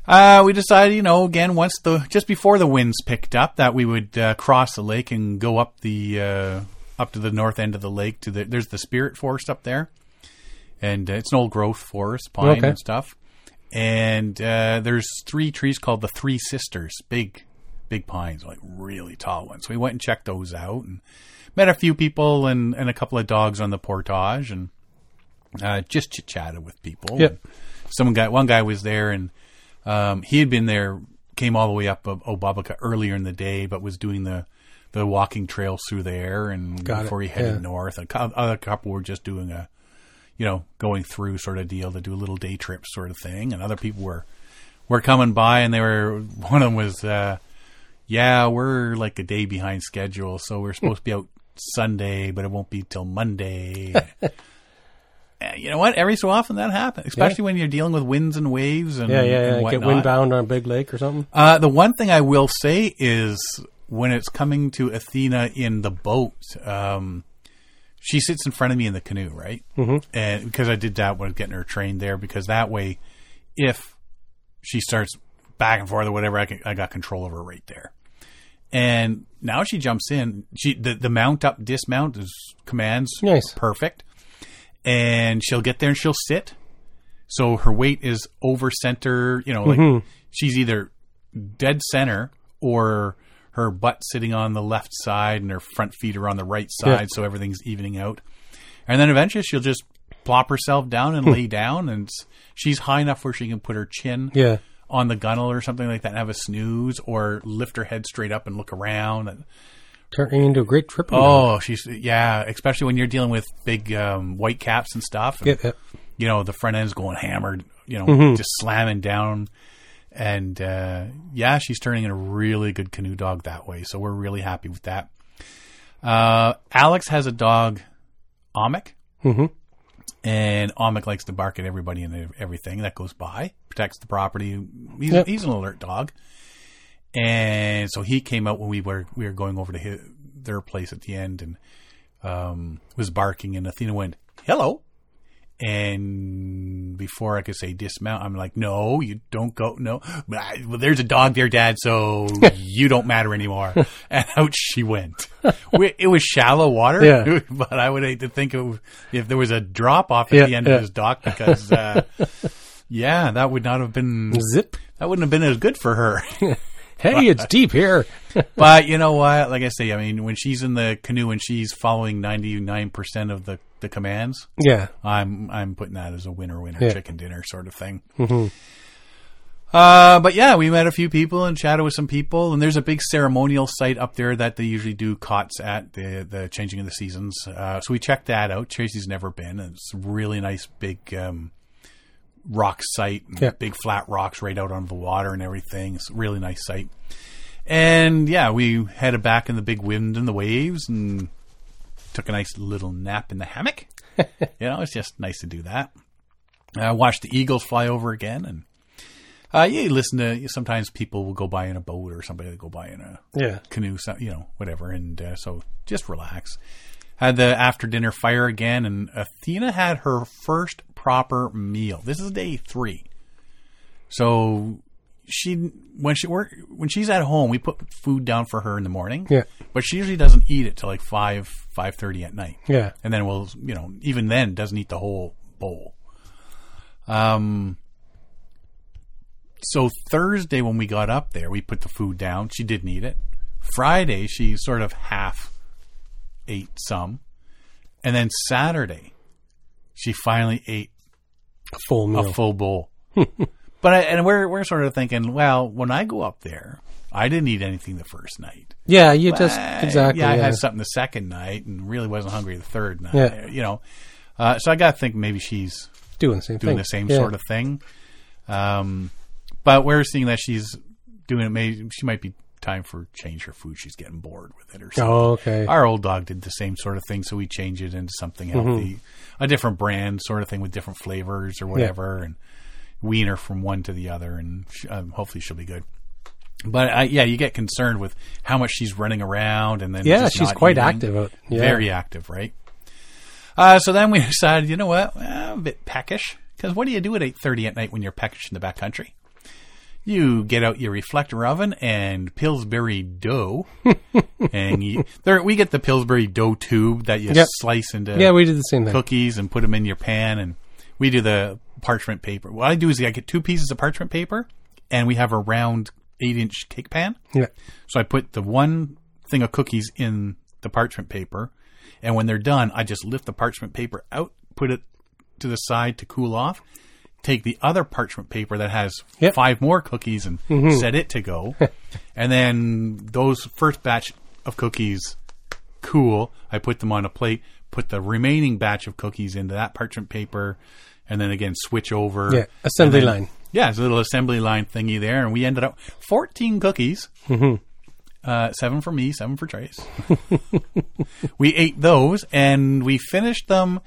Speaker 1: Uh, we decided, you know, again, once the just before the winds picked up, that we would uh, cross the lake and go up the uh, up to the north end of the lake. To the there's the Spirit Forest up there, and uh, it's an old growth forest, pine
Speaker 2: Okay.
Speaker 1: and stuff. And uh, there's three trees called the Three Sisters, big, big pines, like really tall ones. So we went and checked those out and met a few people and, and a couple of dogs on the portage and uh, just chit chatted with people.
Speaker 2: Yep.
Speaker 1: Some got one guy was there and um, he had been there, came all the way up of Obabika earlier in the day, but was doing the the walking trails through there. And
Speaker 2: Got it,
Speaker 1: before he headed
Speaker 2: yeah.
Speaker 1: north, a other couple were just doing a, you know, going through sort of deal to do a little day trip sort of thing, and other people were were coming by, and they were one of them was, uh, yeah, we're like a day behind schedule, so we're supposed to be out Sunday, but it won't be till Monday. You know what? Every so often that happens, especially when you're dealing with winds and waves and
Speaker 2: Yeah, yeah,
Speaker 1: and.
Speaker 2: Get windbound on a big lake or something.
Speaker 1: Uh, the one thing I will say is when it's coming to Athena in the boat, um, she sits in front of me in the canoe, right? Mm-hmm. And because I did that when I was getting her trained there, because that way, if she starts back and forth or whatever, I, can, I got control of her right there. And now she jumps in. She the, the mount up dismount is commands
Speaker 2: Nice.
Speaker 1: perfect, and she'll get there and she'll sit. So her weight is over center. You know, like mm-hmm. she's either dead center or her butt sitting on the left side and her front feet are on the right side,
Speaker 2: Yeah.
Speaker 1: so everything's evening out. And then eventually she'll just plop herself down and hmm. lay down, and she's high enough where she can put her chin
Speaker 2: Yeah.
Speaker 1: on the gunnel or something like that and have a snooze, or lift her head straight up and look around. And,
Speaker 2: Turning into a great tripping. dog.
Speaker 1: oh, she's yeah, especially when you're dealing with big um, white caps and stuff. And,
Speaker 2: Yep, yep.
Speaker 1: you know, the front end's going hammered, you know,
Speaker 2: Mm-hmm.
Speaker 1: just slamming down. And uh, yeah, she's turning in a really good canoe dog that way. So we're really happy with that. Uh, Alex has a dog, Amic.
Speaker 2: Mm-hmm.
Speaker 1: And Amic likes to bark at everybody and everything that goes by, protects the property. He's,
Speaker 2: Yep.
Speaker 1: he's an alert dog. And so he came out when we were we were going over to his, their place at the end and um, was barking, and Athena went, "Hello." And before I could say dismount, I'm like, no, you don't go. No, well, there's a dog there, Dad, so you don't matter anymore. And out she went. We- It was shallow water,
Speaker 2: Yeah.
Speaker 1: but I would hate to think of if there was a drop off at
Speaker 2: Yeah,
Speaker 1: the end
Speaker 2: yeah.
Speaker 1: of his dock because, uh, yeah, that would not have been
Speaker 2: Zip.
Speaker 1: that wouldn't have been as good for her.
Speaker 2: Hey, it's deep here.
Speaker 1: but you know what? Like I say, I mean, when she's in the canoe and she's following ninety nine percent of the the commands,
Speaker 2: Yeah.
Speaker 1: I'm I'm putting that as a winner winner
Speaker 2: Yeah.
Speaker 1: chicken dinner sort of thing. Uh, but yeah, we met a few people and chatted with some people, and there's a big ceremonial site up there that they usually do cots at the the changing of the seasons. Uh, so we checked that out. Tracey's never been. It's a really nice big um, rock site, and
Speaker 2: Yeah.
Speaker 1: big flat rocks right out on the water and everything. It's a really nice site. And yeah, we headed back in the big wind and the waves and took a nice little nap in the hammock. you know, it's just nice to do that. I watched the eagles fly over again, and uh, yeah, you listen to. Sometimes people will go by in a boat, or somebody will go by in a
Speaker 2: Yeah.
Speaker 1: canoe, so, you know, whatever. And uh, so just relax. Had the after dinner fire again, and Athena had her first proper meal. This is day three. So she when she work when she's at home, we put food down for her in the morning.
Speaker 2: Yeah.
Speaker 1: but she usually doesn't eat it till like five five thirty at night.
Speaker 2: Yeah.
Speaker 1: and then we'll you know even then doesn't eat the whole bowl. Um. So Thursday when we got up there, we put the food down. She didn't eat it. Friday she sort of half ate some, and then Saturday she finally ate
Speaker 2: A full meal.
Speaker 1: a full bowl. but I, and we're we're sort of thinking, well, when I go up there, I didn't eat anything the first night.
Speaker 2: yeah, you just
Speaker 1: Uh,
Speaker 2: exactly.
Speaker 1: Yeah, I
Speaker 2: yeah.
Speaker 1: had something the second night and really wasn't hungry the third night.
Speaker 2: Yeah.
Speaker 1: You know, uh, so I got to think maybe she's
Speaker 2: doing the same
Speaker 1: doing
Speaker 2: thing.
Speaker 1: the same
Speaker 2: Yeah.
Speaker 1: sort of thing. Um, but we're seeing that she's doing it. Maybe she might be time for change her food. She's getting bored with it or something.
Speaker 2: Oh, okay.
Speaker 1: Our old dog did the same sort of thing, so we changed it into something
Speaker 2: Mm-hmm.
Speaker 1: healthy, a different brand sort of thing with different flavors or whatever, and wean her from one to the other, and um, hopefully she'll be good. But uh, yeah, you get concerned with how much she's running around, and then
Speaker 2: Yeah, she's quite
Speaker 1: eating.
Speaker 2: active yeah.
Speaker 1: Very active, right? Uh, so then we decided, you know what, well, a bit peckish, because what do you do at eight thirty at night when you're peckish in the backcountry? You get out your reflector oven and Pillsbury dough, and you, there we get the Pillsbury dough tube that you
Speaker 2: Yep.
Speaker 1: slice into
Speaker 2: Yeah, we did the same thing.
Speaker 1: cookies and put them in your pan, and we do the parchment paper. What I do is I get two pieces of parchment paper, and we have a round eight inch cake pan.
Speaker 2: Yeah.
Speaker 1: So I put the one thing of cookies in the parchment paper, and when they're done, I just lift the parchment paper out, put it to the side to cool off. Take the other parchment paper that has
Speaker 2: Yep.
Speaker 1: five more cookies and set it to go. and then those first batch of cookies cool. I put them on a plate, put the remaining batch of cookies into that parchment paper, and then again switch over.
Speaker 2: Yeah, assembly
Speaker 1: then-
Speaker 2: line.
Speaker 1: Yeah, it's a little assembly line thingy there, and we ended up 14 cookies. Uh, seven for me, seven for Trace. we ate those, and we finished them.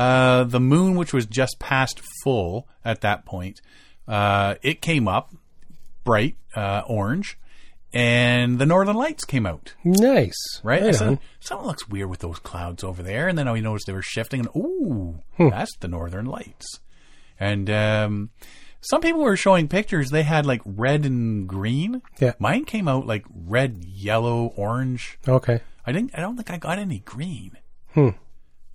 Speaker 1: Uh, the moon, which was just past full at that point, uh, it came up bright uh, orange, and the northern lights came out.
Speaker 2: Nice.
Speaker 1: Right? I
Speaker 2: Right
Speaker 1: said, something looks weird with those clouds over there. And then we noticed they were shifting, and ooh,
Speaker 2: Hmm.
Speaker 1: that's the northern lights. And um, some people were showing pictures. They had like red and green.
Speaker 2: Yeah.
Speaker 1: Mine came out like red, yellow, orange.
Speaker 2: Okay.
Speaker 1: I didn't. I don't think I got any green.
Speaker 2: Hmm.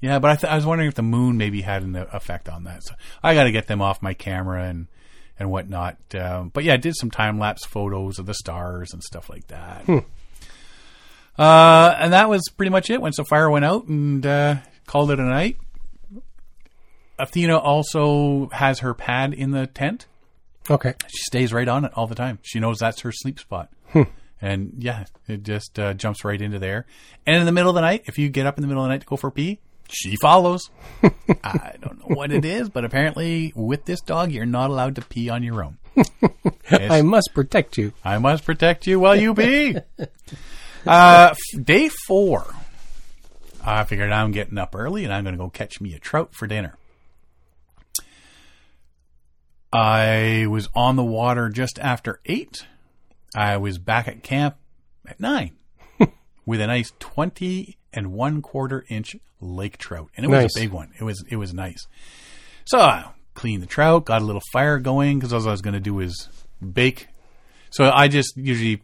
Speaker 1: Yeah, but I, th- I was wondering if the moon maybe had an effect on that. So I got to get them off my camera and and whatnot. Um, but yeah, I did some time lapse photos of the stars and stuff like that. Uh, and that was pretty much it. Once the fire went out and uh, called it a night. Athena also has her pad in the tent.
Speaker 2: Okay.
Speaker 1: She stays right on it all the time. She knows that's her sleep spot. And yeah, it just uh, jumps right into there. And in the middle of the night, if you get up in the middle of the night to go for a pee, she follows. I don't know what it is, but apparently with this dog, you're not allowed to pee on your own.
Speaker 2: I must protect you.
Speaker 1: I must protect you while you pee. uh, day four. I figured I'm getting up early and I'm going to go catch me a trout for dinner. I was on the water just after eight. I was back at camp at nine with a nice 20 and one quarter inch lake trout. And it was a big one. It was, it was nice. So I cleaned the trout, got a little fire going because all I was going to do was bake. So I just usually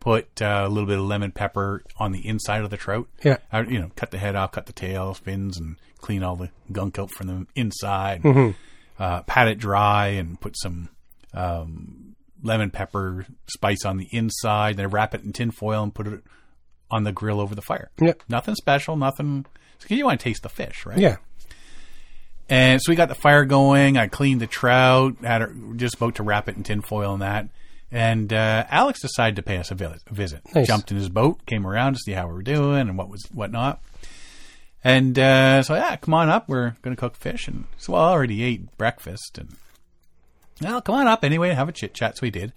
Speaker 1: put uh, a little bit of lemon pepper on the inside of the trout.
Speaker 2: Yeah.
Speaker 1: I, you know, cut the head off, cut the tail, fins, and clean all the gunk out from the inside.
Speaker 2: Mm-hmm.
Speaker 1: Uh, pat it dry and put some um, lemon pepper spice on the inside. Then wrap it in tin foil and put it on the grill over the fire.
Speaker 2: Yep.
Speaker 1: Nothing special. Nothing. Because you want to taste the fish, right?
Speaker 2: Yeah.
Speaker 1: And so we got the fire going. I cleaned the trout. Had her, just about to wrap it in tin foil and that. And uh, Alex decided to pay us a visit.
Speaker 2: Nice.
Speaker 1: Jumped in his boat, came around to see how we were doing and what was whatnot. And uh, so yeah, come on up. We're going to cook fish. And so I already ate breakfast. And well, come on up anyway. Have a chit chat. So we did.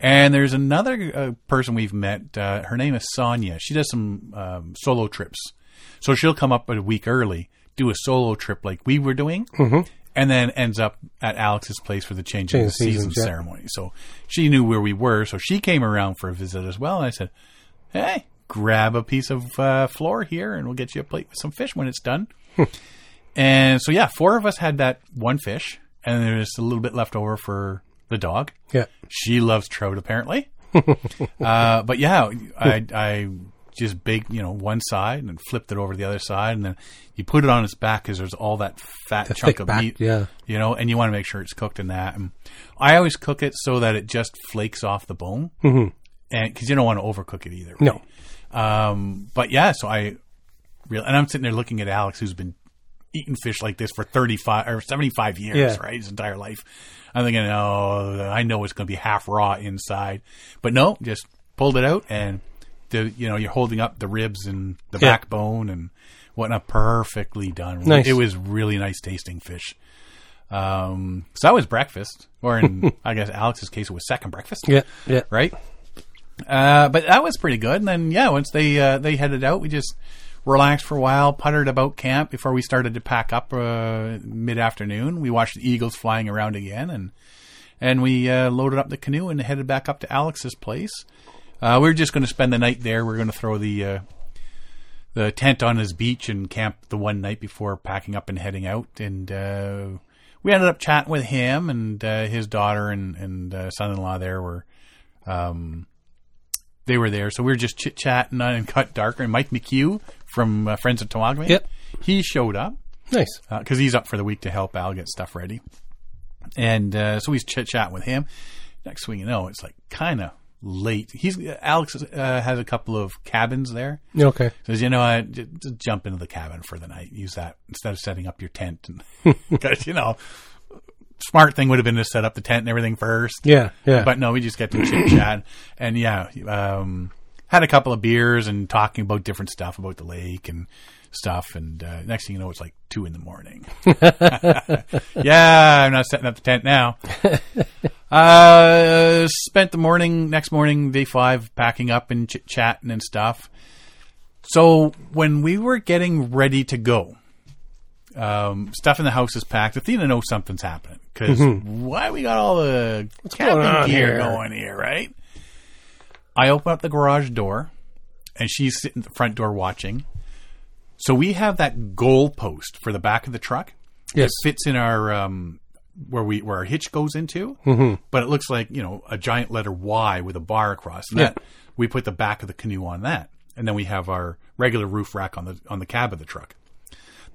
Speaker 1: And there's another uh, person we've met. Uh, her name is Sonia. She does some um, solo trips. So she'll come up a week early, do a solo trip like we were doing, and then ends up at Alex's place for the change of
Speaker 2: Change
Speaker 1: the
Speaker 2: of
Speaker 1: season ceremony. So she knew where we were. So she came around for a visit as well. And I said, hey, grab a piece of uh, floor here and we'll get you a plate with some fish when it's done. and so, yeah, four of us had that one fish, and there's a little bit left over for the dog.
Speaker 2: Yeah.
Speaker 1: She loves trout, apparently. uh, but yeah, I, I just baked, you know, one side and flipped it over to the other side, and then you put it on its back because there's all that fat
Speaker 2: The
Speaker 1: chunk of
Speaker 2: back,
Speaker 1: meat,
Speaker 2: yeah.
Speaker 1: you know, and you want to make sure it's cooked in that. And I always cook it so that it just flakes off the bone, mm-hmm. and because you don't want to overcook it either.
Speaker 2: No.
Speaker 1: Um, but yeah, so I really, and I'm sitting there looking at Alex, who's been eaten fish like this for 35 or 75 years,
Speaker 2: Yeah.
Speaker 1: right? His entire life. I'm thinking, oh, I know it's going to be half raw inside. But no, just pulled it out and the, you know, you're holding up the ribs and the
Speaker 2: Yeah.
Speaker 1: backbone and whatnot. Perfectly done.
Speaker 2: Nice.
Speaker 1: It was really nice tasting fish. Um, so that was breakfast, or in, I guess Alex's case, it was second breakfast
Speaker 2: Yeah, yeah.
Speaker 1: right? Uh, but that was pretty good. And then yeah, once they uh, they headed out, we just relaxed for a while, puttered about camp before we started to pack up uh, mid afternoon. We watched the eagles flying around again, and and we uh, loaded up the canoe and headed back up to Alex's place. Uh, we were just going to spend the night there. We are going to throw the uh, the tent on his beach and camp the one night before packing up and heading out. And uh, we ended up chatting with him and uh, his daughter and and son-in-law. There were um, they were there, so we were just chit chatting and cut darker. And Mike McHugh from uh, Friends of Temagami,
Speaker 2: Yep.
Speaker 1: he showed up
Speaker 2: Nice.
Speaker 1: because he's up for the week to help Al get stuff ready. And uh, so he's chit chat with him. Next thing you know, it's like kind of late. He's Alex uh, has a couple of cabins there.
Speaker 2: Okay.
Speaker 1: Says, you know, I just, just jump into the cabin for the night. Use that instead of setting up your tent. Because you know, smart thing would have been to set up the tent and everything first.
Speaker 2: Yeah, yeah.
Speaker 1: But no, we just get to chit chat and yeah, um, had a couple of beers and talking about different stuff about the lake and stuff. And uh, next thing you know, it's like two in the morning. yeah, I'm not setting up the tent now. uh, spent the morning, next morning, day five, packing up and chit chatting and stuff. So when we were getting ready to go, um, stuff in the house is packed. Athena knows something's happening because why we got all the camping
Speaker 2: going
Speaker 1: gear
Speaker 2: here?
Speaker 1: going here, right? I open up the garage door, and she's sitting at the front door watching. So we have that goal post for the back of the truck.
Speaker 2: Yes.
Speaker 1: It fits in our um, where we where our hitch goes into,
Speaker 2: Mm-hmm.
Speaker 1: but it looks like you know a giant letter Y with a bar across. And
Speaker 2: Yeah.
Speaker 1: that we put the back of the canoe on that, and then we have our regular roof rack on the on the cab of the truck.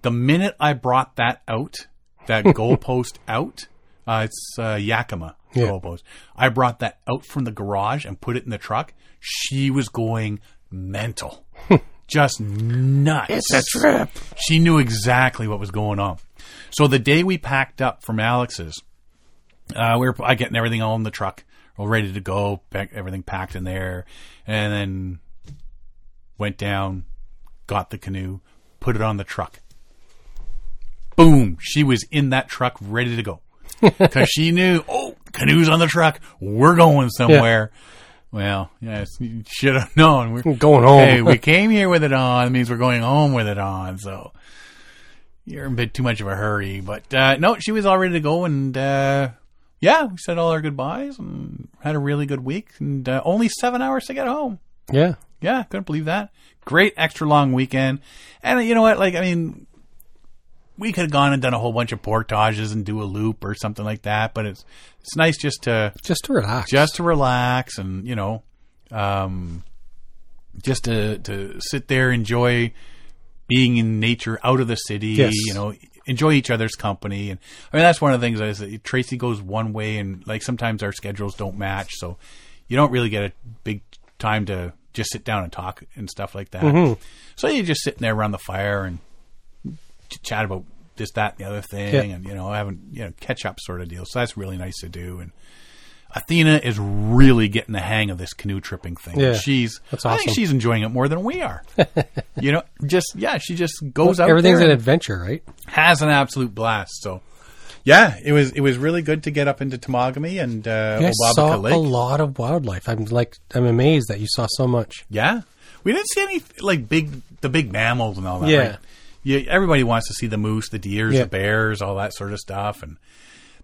Speaker 1: The minute I brought that out, that goalpost out, uh, it's uh, Yakima
Speaker 2: Yeah.
Speaker 1: goalpost. I brought that out from the garage and put it in the truck. She was going mental, just nuts.
Speaker 2: It's a trip.
Speaker 1: She knew exactly what was going on. So the day we packed up from Alex's, uh, we were I getting everything all in the truck, all ready to go, pack, everything packed in there, and then went down, got the canoe, put it on the truck. Boom! She was in that truck, ready to go, because she knew, oh, canoe's on the truck, we're going somewhere. Well, yes, you should have known. We're
Speaker 2: Going home.
Speaker 1: Hey, we came here with it on. It means we're going home with it on. So you're in a bit too much of a hurry. But uh, no, she was all ready to go, and uh, yeah, we said all our goodbyes and had a really good week. And uh, only seven hours to get home.
Speaker 2: Yeah.
Speaker 1: Yeah, couldn't believe that. Great extra long weekend. And you know what? Like, I mean, we could have gone and done a whole bunch of portages and do a loop or something like that. But it's it's nice just to
Speaker 2: Just to relax.
Speaker 1: just to relax and you know um, just to to sit there enjoy being in nature out of the city
Speaker 2: Yes.
Speaker 1: you know enjoy each other's company and i mean that's one of the things is that Tracey goes one way and like sometimes our schedules don't match so you don't really get a big time to just sit down and talk and stuff like that so you're just sitting there around the fire and chat about this that and the other thing
Speaker 2: Yeah.
Speaker 1: and you know having you know catch up sort of deal so that's really nice to do and Athena is really getting the hang of this canoe tripping thing.
Speaker 2: Yeah,
Speaker 1: she's
Speaker 2: that's
Speaker 1: I think
Speaker 2: awesome.
Speaker 1: she's enjoying it more than we are. you know, just yeah, she just goes out
Speaker 2: Everything's an adventure, right?
Speaker 1: has an absolute blast. So yeah, it was it was really good to get up into Temagami and uh,
Speaker 2: saw
Speaker 1: Lake.
Speaker 2: a lot of wildlife. I'm like, I'm amazed that you saw so much.
Speaker 1: Yeah, we didn't see any like big the big mammals and all that.
Speaker 2: Yeah.
Speaker 1: right? Yeah. Everybody wants to see the moose, the deers,
Speaker 2: Yeah.
Speaker 1: the bears, all that sort of stuff, and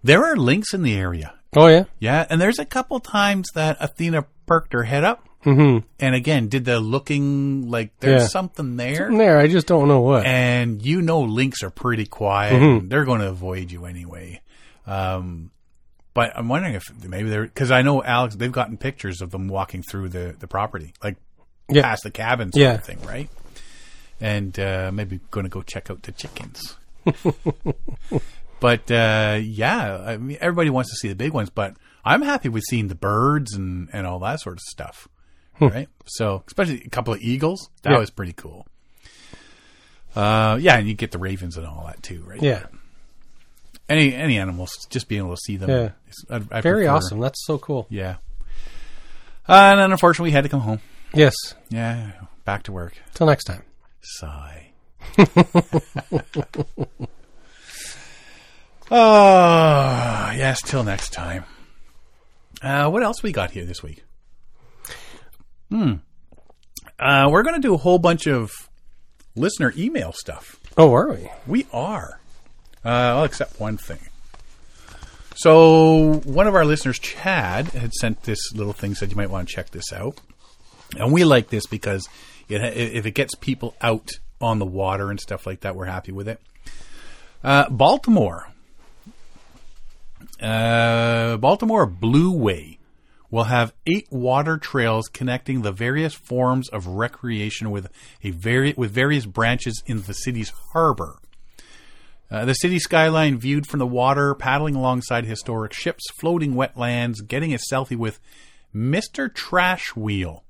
Speaker 1: there are lynx in the area.
Speaker 2: Oh yeah.
Speaker 1: Yeah, and there's a couple times that Athena perked her head up, mm-hmm. and again did the looking like there's
Speaker 2: Yeah.
Speaker 1: something there,
Speaker 2: There, I just don't know what.
Speaker 1: and you know lynx are pretty quiet;
Speaker 2: Mm-hmm.
Speaker 1: they're going to avoid you anyway. Um, but I'm wondering if maybe they're because I know Alex they've gotten pictures of them walking through the the property, like
Speaker 2: Yeah.
Speaker 1: past the cabin sort
Speaker 2: Yeah.
Speaker 1: of thing, right? And uh, maybe going to go check out the chickens. but uh, yeah, I mean, everybody wants to see the big ones, but I'm happy with seeing the birds and, and all that sort of stuff, right? So, especially a couple of eagles, that
Speaker 2: Yeah.
Speaker 1: was pretty cool. Uh, yeah, and you get the ravens and all that too, right?
Speaker 2: Yeah.
Speaker 1: Any any animals, just being able to see them.
Speaker 2: Yeah.
Speaker 1: I, I
Speaker 2: Very
Speaker 1: prefer-
Speaker 2: awesome. That's so cool.
Speaker 1: Yeah. Uh, and then unfortunately, we had to come home.
Speaker 2: Yes.
Speaker 1: Yeah, back to work.
Speaker 2: Till next time.
Speaker 1: Sigh. oh, yes, till next time. Uh, what else we got here this week? Hmm. Uh, we're going to do a whole bunch of listener email stuff.
Speaker 2: Oh, are we?
Speaker 1: We are. Uh, I'll accept one thing. So, one of our listeners, Chad, had sent this little thing, said you might want to check this out. And we like this because it, if it gets people out on the water and stuff like that, we're happy with it. Uh, Baltimore. Uh, Baltimore Blue Way will have eight water trails connecting the various forms of recreation with a vari- with various branches in the city's harbor. Uh, the city skyline viewed from the water, paddling alongside historic ships, floating wetlands, getting a selfie with Mr. Trash Wheel.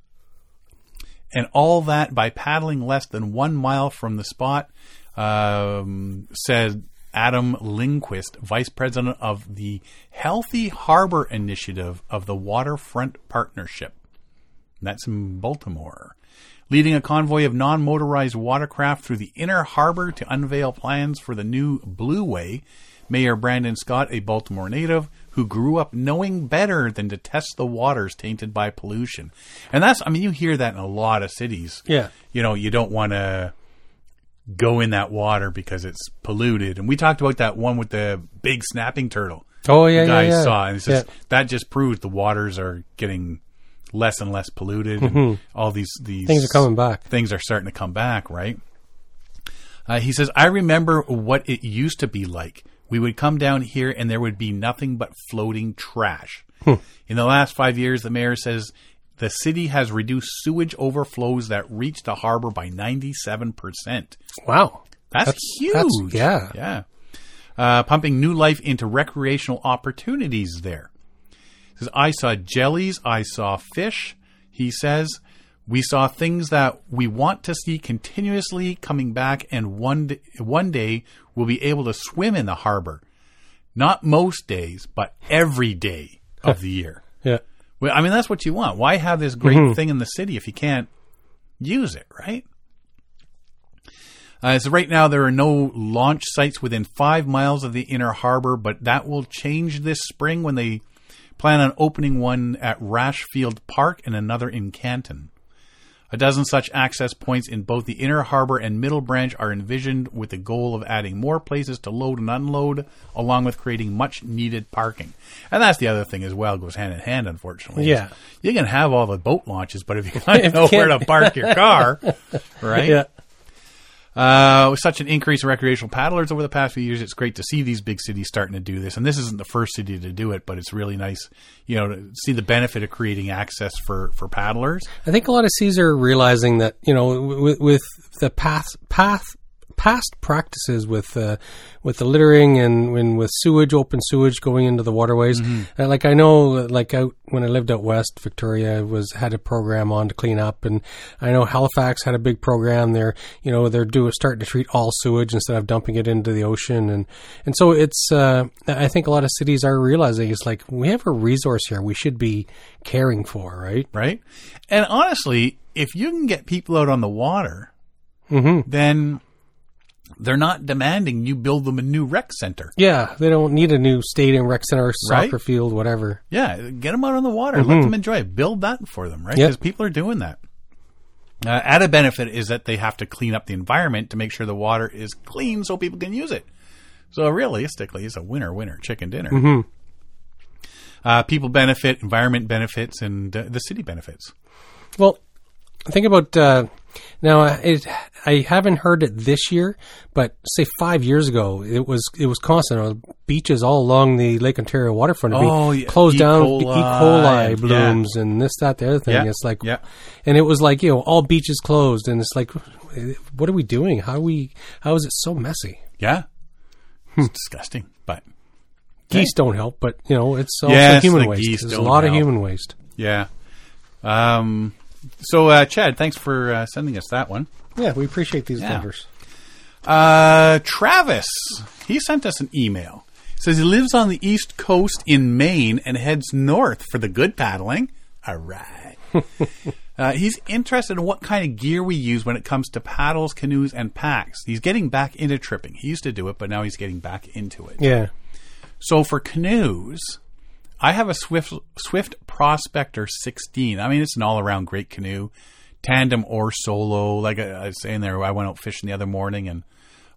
Speaker 1: And all that by paddling less than one mile from the spot, um, said Adam Lindquist, Vice President of the Healthy Harbor Initiative of the Waterfront Partnership. That's in Baltimore. Leading a convoy of non motorized watercraft through the inner harbor to unveil plans for the new Blue Way, Mayor Brandon Scott, a Baltimore native who grew up knowing better than to test the waters tainted by pollution. And that's, I mean, you hear that in a lot of cities.
Speaker 2: Yeah.
Speaker 1: You know, you don't want to go in that water because it's polluted. And we talked about that one with the big snapping turtle
Speaker 2: Oh, yeah,
Speaker 1: the
Speaker 2: yeah,
Speaker 1: guys
Speaker 2: yeah.
Speaker 1: saw. And it's just,
Speaker 2: Yeah.
Speaker 1: that just proves the waters are getting less and less polluted. And all these, these
Speaker 2: Mm-hmm. Things are coming back.
Speaker 1: Things are starting to come back, right? Uh, he says, I remember what it used to be like. We would come down here and there would be nothing but floating trash.
Speaker 2: Hmm.
Speaker 1: In the last five years, the mayor says the city has reduced sewage overflows that reach the harbor by 97%.
Speaker 2: Wow.
Speaker 1: That's,
Speaker 2: That's-
Speaker 1: huge.
Speaker 2: that's- yeah.
Speaker 1: Yeah. Uh, pumping new life into recreational opportunities there. Says, I saw jellies. I saw fish. He says, we saw things that we want to see continuously coming back, and one d- one day we'll be able to swim in the harbor. Not most days, but every day of the year.
Speaker 2: Yeah.
Speaker 1: Well, I mean, that's what you want. Why have this great thing in the city if you can't use it, right? Uh, so right now there are no launch sites within five miles of the inner harbor, but that will change this spring when they plan on opening one at Rash Field Park and another in Canton. A dozen such access points in both the inner harbor and middle branch are envisioned with the goal of adding more places to load and unload, along with creating much needed parking. And that's the other thing as well, goes hand in hand, unfortunately.
Speaker 2: Yeah.
Speaker 1: You can have all the boat launches, but if you don't know where to park your car, right?
Speaker 2: Yeah.
Speaker 1: Uh, with such an increase in recreational paddlers over the past few years, it's great to see these big cities starting to do this. And this isn't the first city to do it, but it's really nice, you know, to see the benefit of creating access for, for paddlers.
Speaker 2: I think a lot of cities are realizing that you know with, with the path path past practices with uh, with the littering and when with sewage, open sewage going into the waterways. Uh, like I know, like out when I lived out west, Victoria was had a program on to clean up, and I know Halifax had a big program there. You know, they're doing starting to treat all sewage instead of dumping it into the ocean, and and so it's. Uh, I think a lot of cities are realizing it's like we have a resource here we should be caring for, right?
Speaker 1: right? And honestly, if you can get people out on the water, then they're not demanding you build them a new rec center.
Speaker 2: Yeah, they don't need a new stadium, rec center, soccer
Speaker 1: Right?
Speaker 2: field, whatever.
Speaker 1: Yeah, get them out on the water. Let them enjoy it. Build that for them, right?
Speaker 2: Yep.
Speaker 1: Because people are doing that. Uh, added benefit is that they have to clean up the environment to make sure the water is clean so people can use it. So realistically, it's a winner, winner, chicken dinner. Uh, people benefit, environment benefits, and uh, the city benefits.
Speaker 2: Well, think about uh, now. It I haven't heard it this year, but say five years ago, it was it was constant. Uh, beaches all along the Lake Ontario waterfront are being
Speaker 1: Oh, yeah,
Speaker 2: closed
Speaker 1: E.
Speaker 2: down. E. coli
Speaker 1: yeah.
Speaker 2: blooms and this, that, the other thing.
Speaker 1: Yeah,
Speaker 2: It's like,
Speaker 1: yeah.
Speaker 2: and it was like you know all beaches closed, and it's like, what are we doing? How we? How is it so messy?
Speaker 1: Yeah, it's disgusting, but
Speaker 2: Geese don't help, but you know it's also
Speaker 1: Yes,
Speaker 2: human waste. There's a lot of human waste.
Speaker 1: yeah. Um, so, uh, Chad, thanks for uh, sending us that one.
Speaker 2: Yeah, we appreciate these
Speaker 1: Yeah.
Speaker 2: numbers.
Speaker 1: Uh, Travis, he sent us an email. Says he lives on the East Coast in Maine and heads north for the good paddling. All right. uh, he's interested in what kind of gear we use when it comes to paddles, canoes, and packs. He's getting back into tripping. He used to do it, but now he's getting back into it.
Speaker 2: Yeah.
Speaker 1: So for canoes, I have a Swift Swift Prospector 16. I mean, it's an all around great canoe, tandem or solo. Like I, I was saying there, I went out fishing the other morning and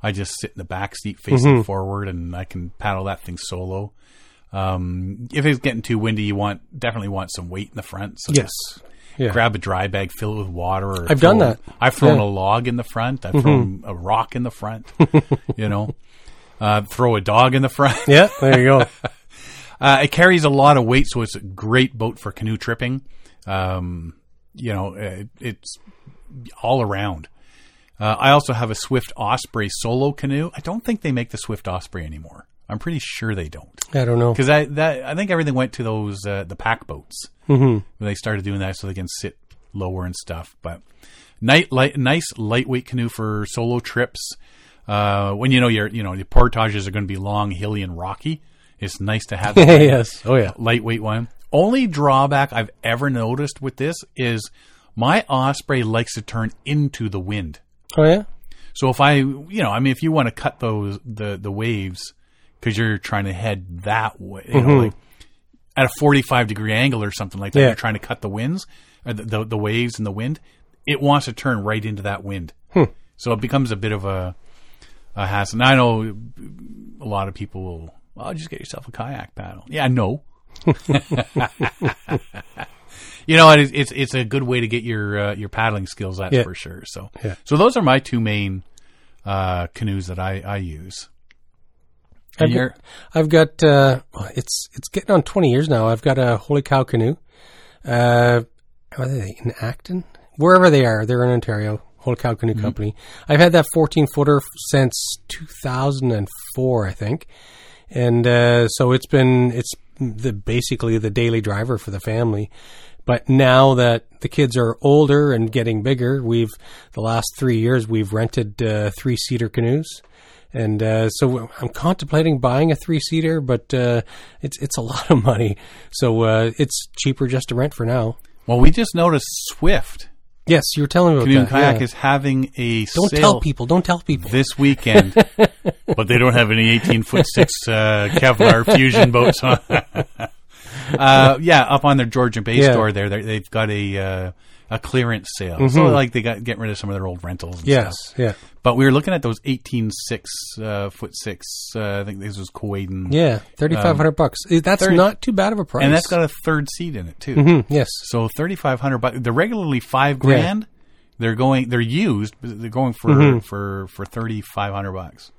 Speaker 1: I just sit in the back seat facing forward and I can paddle that thing solo. Um, if it's getting too windy, you want definitely want some weight in the front. So
Speaker 2: Yes. Yeah.
Speaker 1: grab a dry bag, fill it with water. Or
Speaker 2: I've done that.
Speaker 1: I've thrown
Speaker 2: Yeah.
Speaker 1: a log in the front. I've thrown a rock in the front. you know, uh, throw a dog in the front.
Speaker 2: Yeah. There you go.
Speaker 1: Uh, it carries a lot of weight, so it's a great boat for canoe tripping. Um, you know, it, it's all around. Uh, I also have a Swift Osprey solo canoe. I don't think they make the Swift Osprey anymore. I'm pretty sure they don't
Speaker 2: I don't know.
Speaker 1: because I that I think everything went to those uh, the pack boats. Mm-hmm. They started doing that so they can sit lower and stuff. But night light, nice lightweight canoe for solo trips. Uh, when you know your you know your portages are going to be long, hilly, and rocky, it's nice to have that
Speaker 2: yes. Oh yeah.
Speaker 1: lightweight one. Only drawback I've ever noticed with this is my Osprey likes to turn into the wind.
Speaker 2: Oh yeah.
Speaker 1: So if I, you know, I mean, if you want to cut those the the waves because you're trying to head that way, you know, mm-hmm. like at a 45 degree angle or something like that,
Speaker 2: Yeah.
Speaker 1: you're trying to cut the winds, or the, the the waves and the wind. It wants to turn right into that wind, hmm. so it becomes a bit of a a hassle. And I know a lot of people will. Well, just get yourself a kayak paddle. Yeah, no. you know, it's it's it's a good way to get your uh, your paddling skills. That's
Speaker 2: Yeah.
Speaker 1: for sure. So,
Speaker 2: Yeah.
Speaker 1: so those are my two main uh, canoes that I I use. And
Speaker 2: I've got, I've got uh, it's it's getting on twenty years now. I've got a Holy Cow canoe. Uh, are they in Acton? Wherever they are, they're in Ontario. Holy Cow Canoe Company. I've had that fourteen footer since two thousand and four, I think, and uh, so it's been it's the basically the daily driver for the family. But now that the kids are older and getting bigger, we've the last three years we've rented uh, three seater canoes, and uh, so I'm contemplating buying a three seater, but uh, it's it's a lot of money, so uh, it's cheaper just to rent for now.
Speaker 1: well, we just noticed Swift
Speaker 2: Yes, you were telling me about
Speaker 1: Canoe and
Speaker 2: that.
Speaker 1: Kayak
Speaker 2: yeah.
Speaker 1: is having a
Speaker 2: Don't
Speaker 1: sale
Speaker 2: tell people. Don't tell people.
Speaker 1: this weekend, but they don't have any 18 foot six uh, Kevlar fusion boats on. uh, yeah, up on their Georgian Bay
Speaker 2: Yeah.
Speaker 1: store there, they've got a uh, a clearance sale. So like they got getting rid of some of their old rentals. And
Speaker 2: Yes,
Speaker 1: stuff.
Speaker 2: yeah,
Speaker 1: But we were looking at those 18 six uh, foot six. Uh, I think this was Keewaydin.
Speaker 2: yeah. Thirty five hundred bucks. Eh, That's
Speaker 1: 30
Speaker 2: not too bad of a price.
Speaker 1: and that's got a third seat in it too.
Speaker 2: Mhm, yes.
Speaker 1: So thirty five hundred, bucks. they're regularly five grand. They're going. They're used. but They're going for
Speaker 2: Mm-hmm.
Speaker 1: for for thirty five hundred bucks.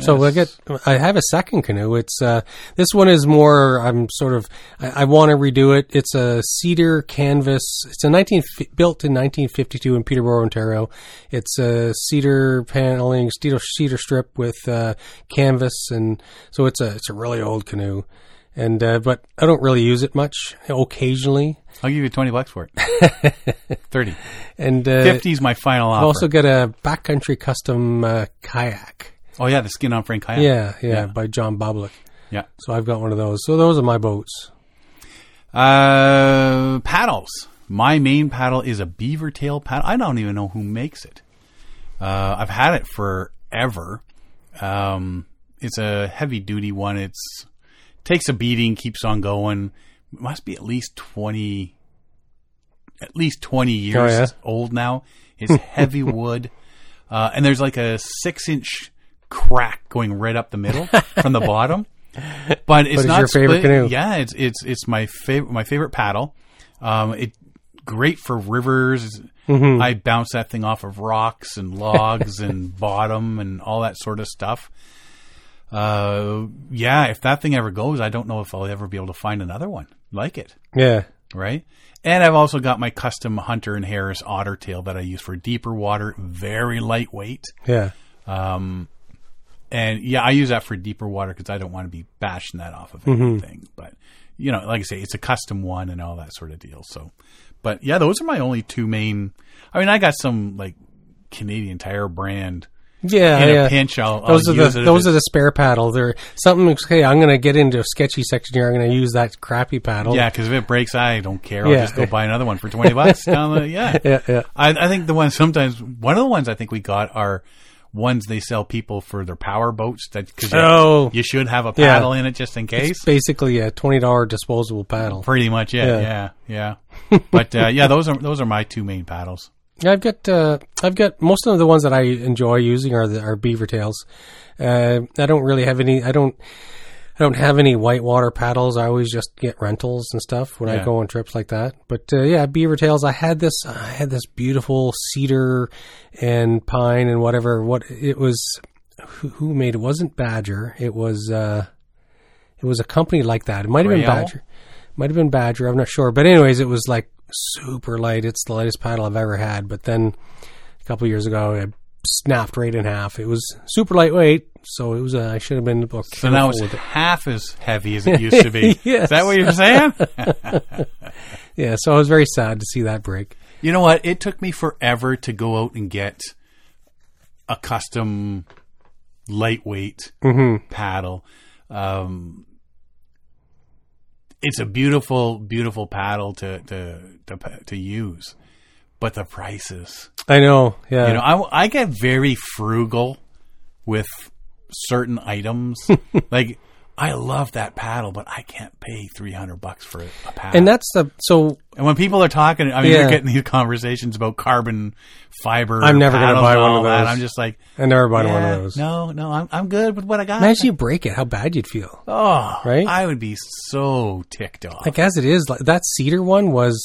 Speaker 2: So I get, I have a second canoe. It's uh, this one is more. I'm sort of, I, I want to redo it. It's a cedar canvas. It's a 19 built in 1952 in Peterborough, Ontario. It's a cedar paneling, cedar cedar strip with uh, canvas, and so it's a it's a really old canoe. And uh, but I don't really use it much. Occasionally,
Speaker 1: I'll give you twenty bucks for it. Thirty.
Speaker 2: and uh,
Speaker 1: Fifty is my final offer.
Speaker 2: I've also got a backcountry custom uh, kayak.
Speaker 1: Oh yeah, the skin on frame kayak.
Speaker 2: Yeah, yeah, by John Boblick.
Speaker 1: yeah.
Speaker 2: So I've got one of those. So those are my boats.
Speaker 1: Uh, paddles. My main paddle is a beaver tail paddle. I don't even know who makes it. Uh, I've had it forever. Um, it's a heavy duty one. It's takes a beating, keeps on going. It must be at least twenty, at least twenty years
Speaker 2: yeah?
Speaker 1: old now. It's heavy wood, uh, and there's like a six inch crack going right up the middle from the bottom. But it's not
Speaker 2: your favorite
Speaker 1: split.
Speaker 2: canoe.
Speaker 1: Yeah, it's it's it's my favorite my favorite paddle. Um, it great for rivers.
Speaker 2: Mm-hmm.
Speaker 1: I bounce that thing off of rocks and logs and bottom and all that sort of stuff. Uh, yeah, if that thing ever goes, I don't know if I'll ever be able to find another one like it.
Speaker 2: Yeah.
Speaker 1: Right. And I've also got my custom Hunter and Harris otter tail that I use for deeper water, very lightweight.
Speaker 2: Yeah.
Speaker 1: Um, and yeah, I use that for deeper water because I don't want to be bashing that off of
Speaker 2: Mm-hmm.
Speaker 1: anything. But you know, like I say, it's a custom one and all that sort of deal. So, but yeah, those are my only two main. I mean, I got some like Canadian Tire brand
Speaker 2: Yeah,
Speaker 1: in
Speaker 2: yeah.
Speaker 1: a pinch, I'll,
Speaker 2: those
Speaker 1: I'll
Speaker 2: are
Speaker 1: use
Speaker 2: the those are the spare paddles. They're something. Hey, I'm going to get into a sketchy section here. I'm going to use that crappy paddle.
Speaker 1: Yeah, because if it breaks, I don't care. I'll
Speaker 2: Yeah.
Speaker 1: just go buy another one for twenty bucks. down the, yeah,
Speaker 2: yeah, yeah.
Speaker 1: I, I think the ones sometimes one of the ones I think we got are ones they sell people for their power boats that because you,
Speaker 2: Oh.
Speaker 1: you should have a
Speaker 2: Yeah.
Speaker 1: paddle in it just in case.
Speaker 2: It's basically a twenty dollar disposable paddle.
Speaker 1: Pretty much, yeah,
Speaker 2: Yeah.
Speaker 1: yeah, yeah. but uh, yeah, those are those are my two main paddles.
Speaker 2: I've got uh, I've got most of the ones that I enjoy using are the are beaver tails. Uh, I don't really have any. I don't. I don't have any whitewater paddles. I always just get rentals and stuff when I go on trips like that. But uh, yeah, beaver tails. I had this. I had this beautiful cedar and pine and whatever. What it was. Who, who made it? Wasn't Badger. It was. Uh, it was a company like that. It might have been Badger. Might have been Badger. I'm not sure. But anyways, it was like super light. It's the lightest paddle I've ever had. But then a couple of years ago, it snapped right in half. It was super lightweight, so it was. Uh, I should have been more
Speaker 1: So now it's
Speaker 2: it.
Speaker 1: half as heavy as it used to be.
Speaker 2: Yes.
Speaker 1: Is that what you're saying?
Speaker 2: Yeah, so I was very sad to see that break.
Speaker 1: You know what? It took me forever to go out and get a custom lightweight paddle. Um, it's a beautiful, beautiful paddle to to to, to use, but the prices.
Speaker 2: I know. Yeah.
Speaker 1: You know, I, I get very frugal with certain items. like, I love that paddle, but I can't pay three hundred bucks for a, paddle.
Speaker 2: and that's the so
Speaker 1: And when people are talking, I mean,
Speaker 2: Yeah.
Speaker 1: we're getting these conversations about carbon fiber.
Speaker 2: I'm never gonna buy one of
Speaker 1: that.
Speaker 2: those.
Speaker 1: I'm just like,
Speaker 2: I never bought one of those.
Speaker 1: no, no, I'm I'm good with what I got.
Speaker 2: Imagine you break it, how bad you'd feel.
Speaker 1: oh,
Speaker 2: Right?
Speaker 1: I would be so ticked off.
Speaker 2: Like as it is, like that cedar one was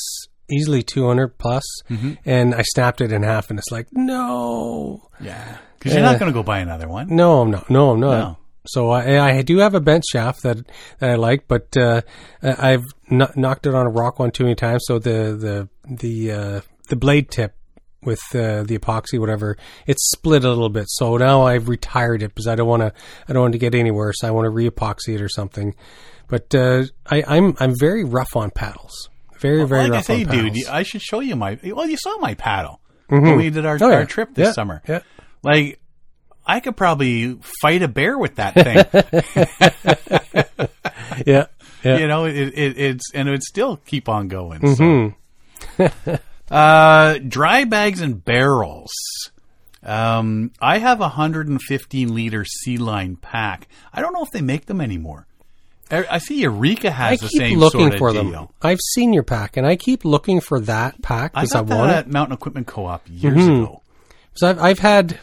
Speaker 2: easily 200 plus,
Speaker 1: Mm-hmm.
Speaker 2: and I snapped it in half, and it's like no,
Speaker 1: yeah, because you're not going to go buy another one.
Speaker 2: no, I'm not, no, I'm not.
Speaker 1: No.
Speaker 2: So I, I do have a bent shaft that that I like, but uh, I've kno- knocked it on a rock one too many times. So the the the uh, the blade tip with uh, the epoxy, whatever, it's split a little bit. So now I've retired it because I don't want to I don't want to get any worse. I want to re-epoxy it or something. But uh, I, I'm I'm very rough on paddles. Very very
Speaker 1: like I
Speaker 2: rough
Speaker 1: say,
Speaker 2: on
Speaker 1: dude,
Speaker 2: paddles.
Speaker 1: I should show you my. Well, you saw my paddle when we did our,
Speaker 2: Oh, yeah.
Speaker 1: our trip this
Speaker 2: Yeah,
Speaker 1: summer.
Speaker 2: yeah.
Speaker 1: Like, I could probably fight a bear with that thing.
Speaker 2: yeah, yeah.
Speaker 1: you know, it, it, it's and it would still keep on going.
Speaker 2: Mm-hmm.
Speaker 1: So. uh, dry bags and barrels. Um, I have a 115 liter SealLine pack. I don't know if they make them anymore. I, I see Eureka has
Speaker 2: I
Speaker 1: the same
Speaker 2: looking
Speaker 1: sort of
Speaker 2: for
Speaker 1: deal.
Speaker 2: them. I've seen your pack, and I keep looking for that pack because I,
Speaker 1: got that
Speaker 2: it.
Speaker 1: at Mountain Equipment Co-op years
Speaker 2: Mm-hmm.
Speaker 1: ago.
Speaker 2: So I've, I've had,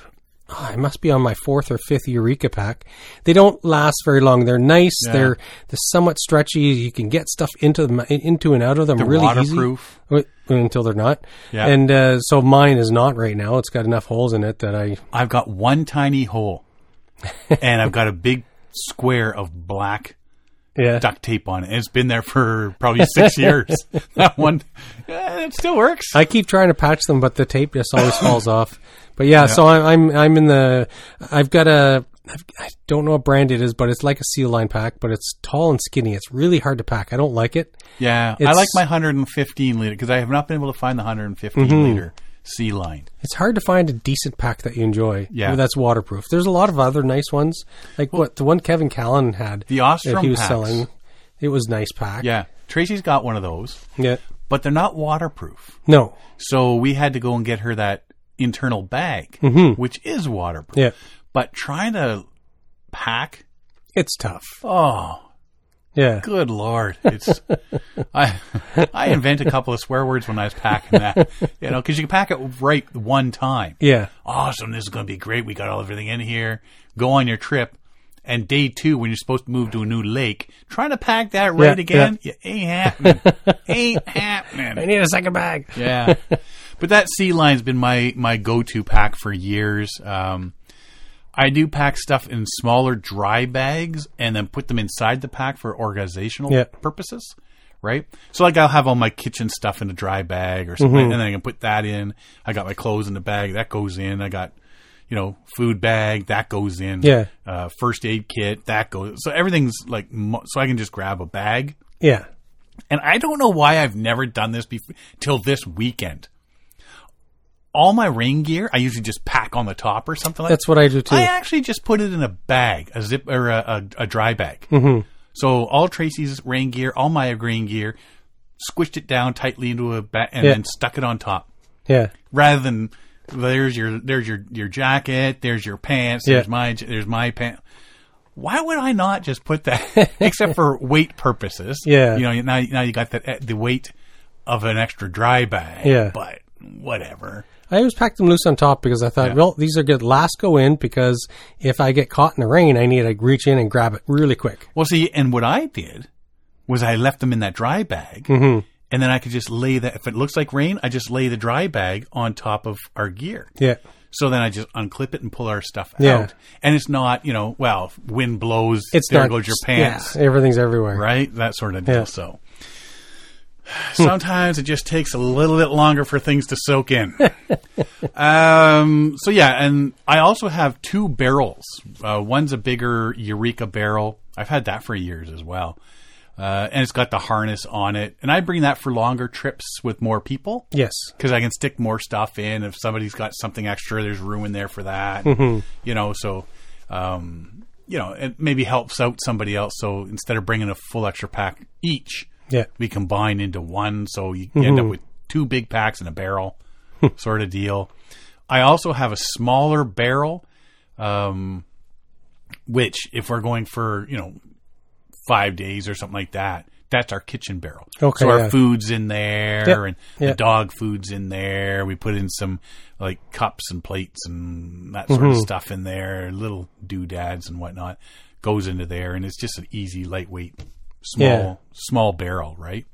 Speaker 2: oh, I must be on my fourth or fifth Eureka pack. They don't last very long. They're nice.
Speaker 1: Yeah.
Speaker 2: They're they're somewhat stretchy. You can get stuff into them, into and out of them
Speaker 1: They're
Speaker 2: really
Speaker 1: waterproof.
Speaker 2: easy. Until they're not.
Speaker 1: Yeah.
Speaker 2: And uh, so mine is not right now. It's got enough holes in it that I.
Speaker 1: I've got one tiny hole, and I've got a big square of black
Speaker 2: Yeah.
Speaker 1: duct tape on it. It's been there for probably six years. That one, eh, it still works.
Speaker 2: I keep trying to patch them, but the tape just always falls off. But yeah, so I'm I'm I'm in the. I've got a. I've, I don't know what brand it is, but it's like a SealLine pack, but it's tall and skinny. It's really hard to pack. I don't like it.
Speaker 1: Yeah, I like my 115 liter because I have not been able to find the 115
Speaker 2: Mm-hmm.
Speaker 1: liter SealLine.
Speaker 2: It's hard to find a decent pack that you enjoy.
Speaker 1: Yeah.
Speaker 2: that's waterproof. There's a lot of other nice ones, like what the one Kevin Callan had.
Speaker 1: The Ostrom
Speaker 2: he was
Speaker 1: packs.
Speaker 2: selling. It was nice pack.
Speaker 1: Yeah, Tracey's got one of those,
Speaker 2: Yeah.
Speaker 1: but they're not waterproof.
Speaker 2: No.
Speaker 1: So we had to go and get her that internal bag, which is waterproof.
Speaker 2: Mm-hmm. Yeah.
Speaker 1: But trying to pack,
Speaker 2: It's tough.
Speaker 1: oh,
Speaker 2: Yeah.
Speaker 1: good lord! It's I I invent a couple of swear words when I was packing that, you know, because you can pack it right one time.
Speaker 2: Yeah.
Speaker 1: awesome, this is going to be great. We got all everything in here. Go on your trip. And day two, when you're supposed to move to a new lake, trying to pack that right
Speaker 2: Yeah,
Speaker 1: again, you ain't happening. ain't happening.
Speaker 2: I need a second bag.
Speaker 1: Yeah. but that SealLine's been my, my go-to pack for years. Um, I do pack stuff in smaller dry bags and then put them inside the pack for organizational
Speaker 2: Yeah.
Speaker 1: purposes. Right. So like I'll have all my kitchen stuff in a dry bag or something
Speaker 2: Mm-hmm.
Speaker 1: and then I can put that in. I got my clothes in the bag. That goes in. I got, you know, food bag. That goes in.
Speaker 2: Yeah.
Speaker 1: Uh, first aid kit. That goes. So everything's like, mo- so I can just grab a bag.
Speaker 2: Yeah.
Speaker 1: And I don't know why I've never done this before till this weekend. All my rain gear, I usually just pack on the top or something like that.
Speaker 2: That's what I do too.
Speaker 1: I actually just put it in a bag, a zip or a, a, a dry bag. Mm-hmm. So all Tracey's rain gear, all my rain gear, squished it down tightly into a bag and
Speaker 2: Yeah.
Speaker 1: then stuck it on top.
Speaker 2: yeah.
Speaker 1: Rather than there's your there's your your jacket, there's your pants,
Speaker 2: Yeah.
Speaker 1: there's my there's my pants. Why would I not just put that, except for weight purposes?
Speaker 2: Yeah.
Speaker 1: you know now now you got that the weight of an extra dry bag.
Speaker 2: Yeah.
Speaker 1: but whatever.
Speaker 2: I always packed them loose on top because I thought,
Speaker 1: Yeah.
Speaker 2: well, these are good. Last go in because if I get caught in the rain, I need to reach in and grab it really quick.
Speaker 1: Well, see, and what I did was I left them in that dry bag,
Speaker 2: Mm-hmm.
Speaker 1: and then I could just lay that. If it looks like rain, I just lay the dry bag on top of our gear.
Speaker 2: Yeah.
Speaker 1: So then I just unclip it and pull our stuff
Speaker 2: Yeah.
Speaker 1: out, and it's not, you know, well, wind blows,
Speaker 2: It's
Speaker 1: there
Speaker 2: not,
Speaker 1: goes your pants,
Speaker 2: Yeah, everything's everywhere.
Speaker 1: right? That sort of deal.
Speaker 2: Yeah.
Speaker 1: So sometimes it just takes a little bit longer for things to soak in. um, so yeah, and I also have two barrels. Uh, one's a bigger Eureka barrel. I've had that for years as well. Uh, and it's got the harness on it. And I bring that for longer trips with more people
Speaker 2: Yes.
Speaker 1: because I can stick more stuff in. If somebody's got something extra, there's room in there for that. You know, so um, you know, it maybe helps out somebody else. So instead of bringing a full extra pack each,
Speaker 2: Yeah.
Speaker 1: we combine into one. So you end up with two big packs in a barrel, sort of deal. I also have a smaller barrel, um, which if we're going for you know five days or something like that. That's our kitchen barrel.
Speaker 2: Okay,
Speaker 1: so our
Speaker 2: yeah.
Speaker 1: food's in there,
Speaker 2: Yep,
Speaker 1: and
Speaker 2: yep.
Speaker 1: the dog food's in there. We put in some like cups and plates and that sort of
Speaker 2: Mm-hmm.
Speaker 1: stuff in there, little doodads and whatnot goes into there, and it's just an easy, lightweight, small,
Speaker 2: Yeah.
Speaker 1: small barrel, right?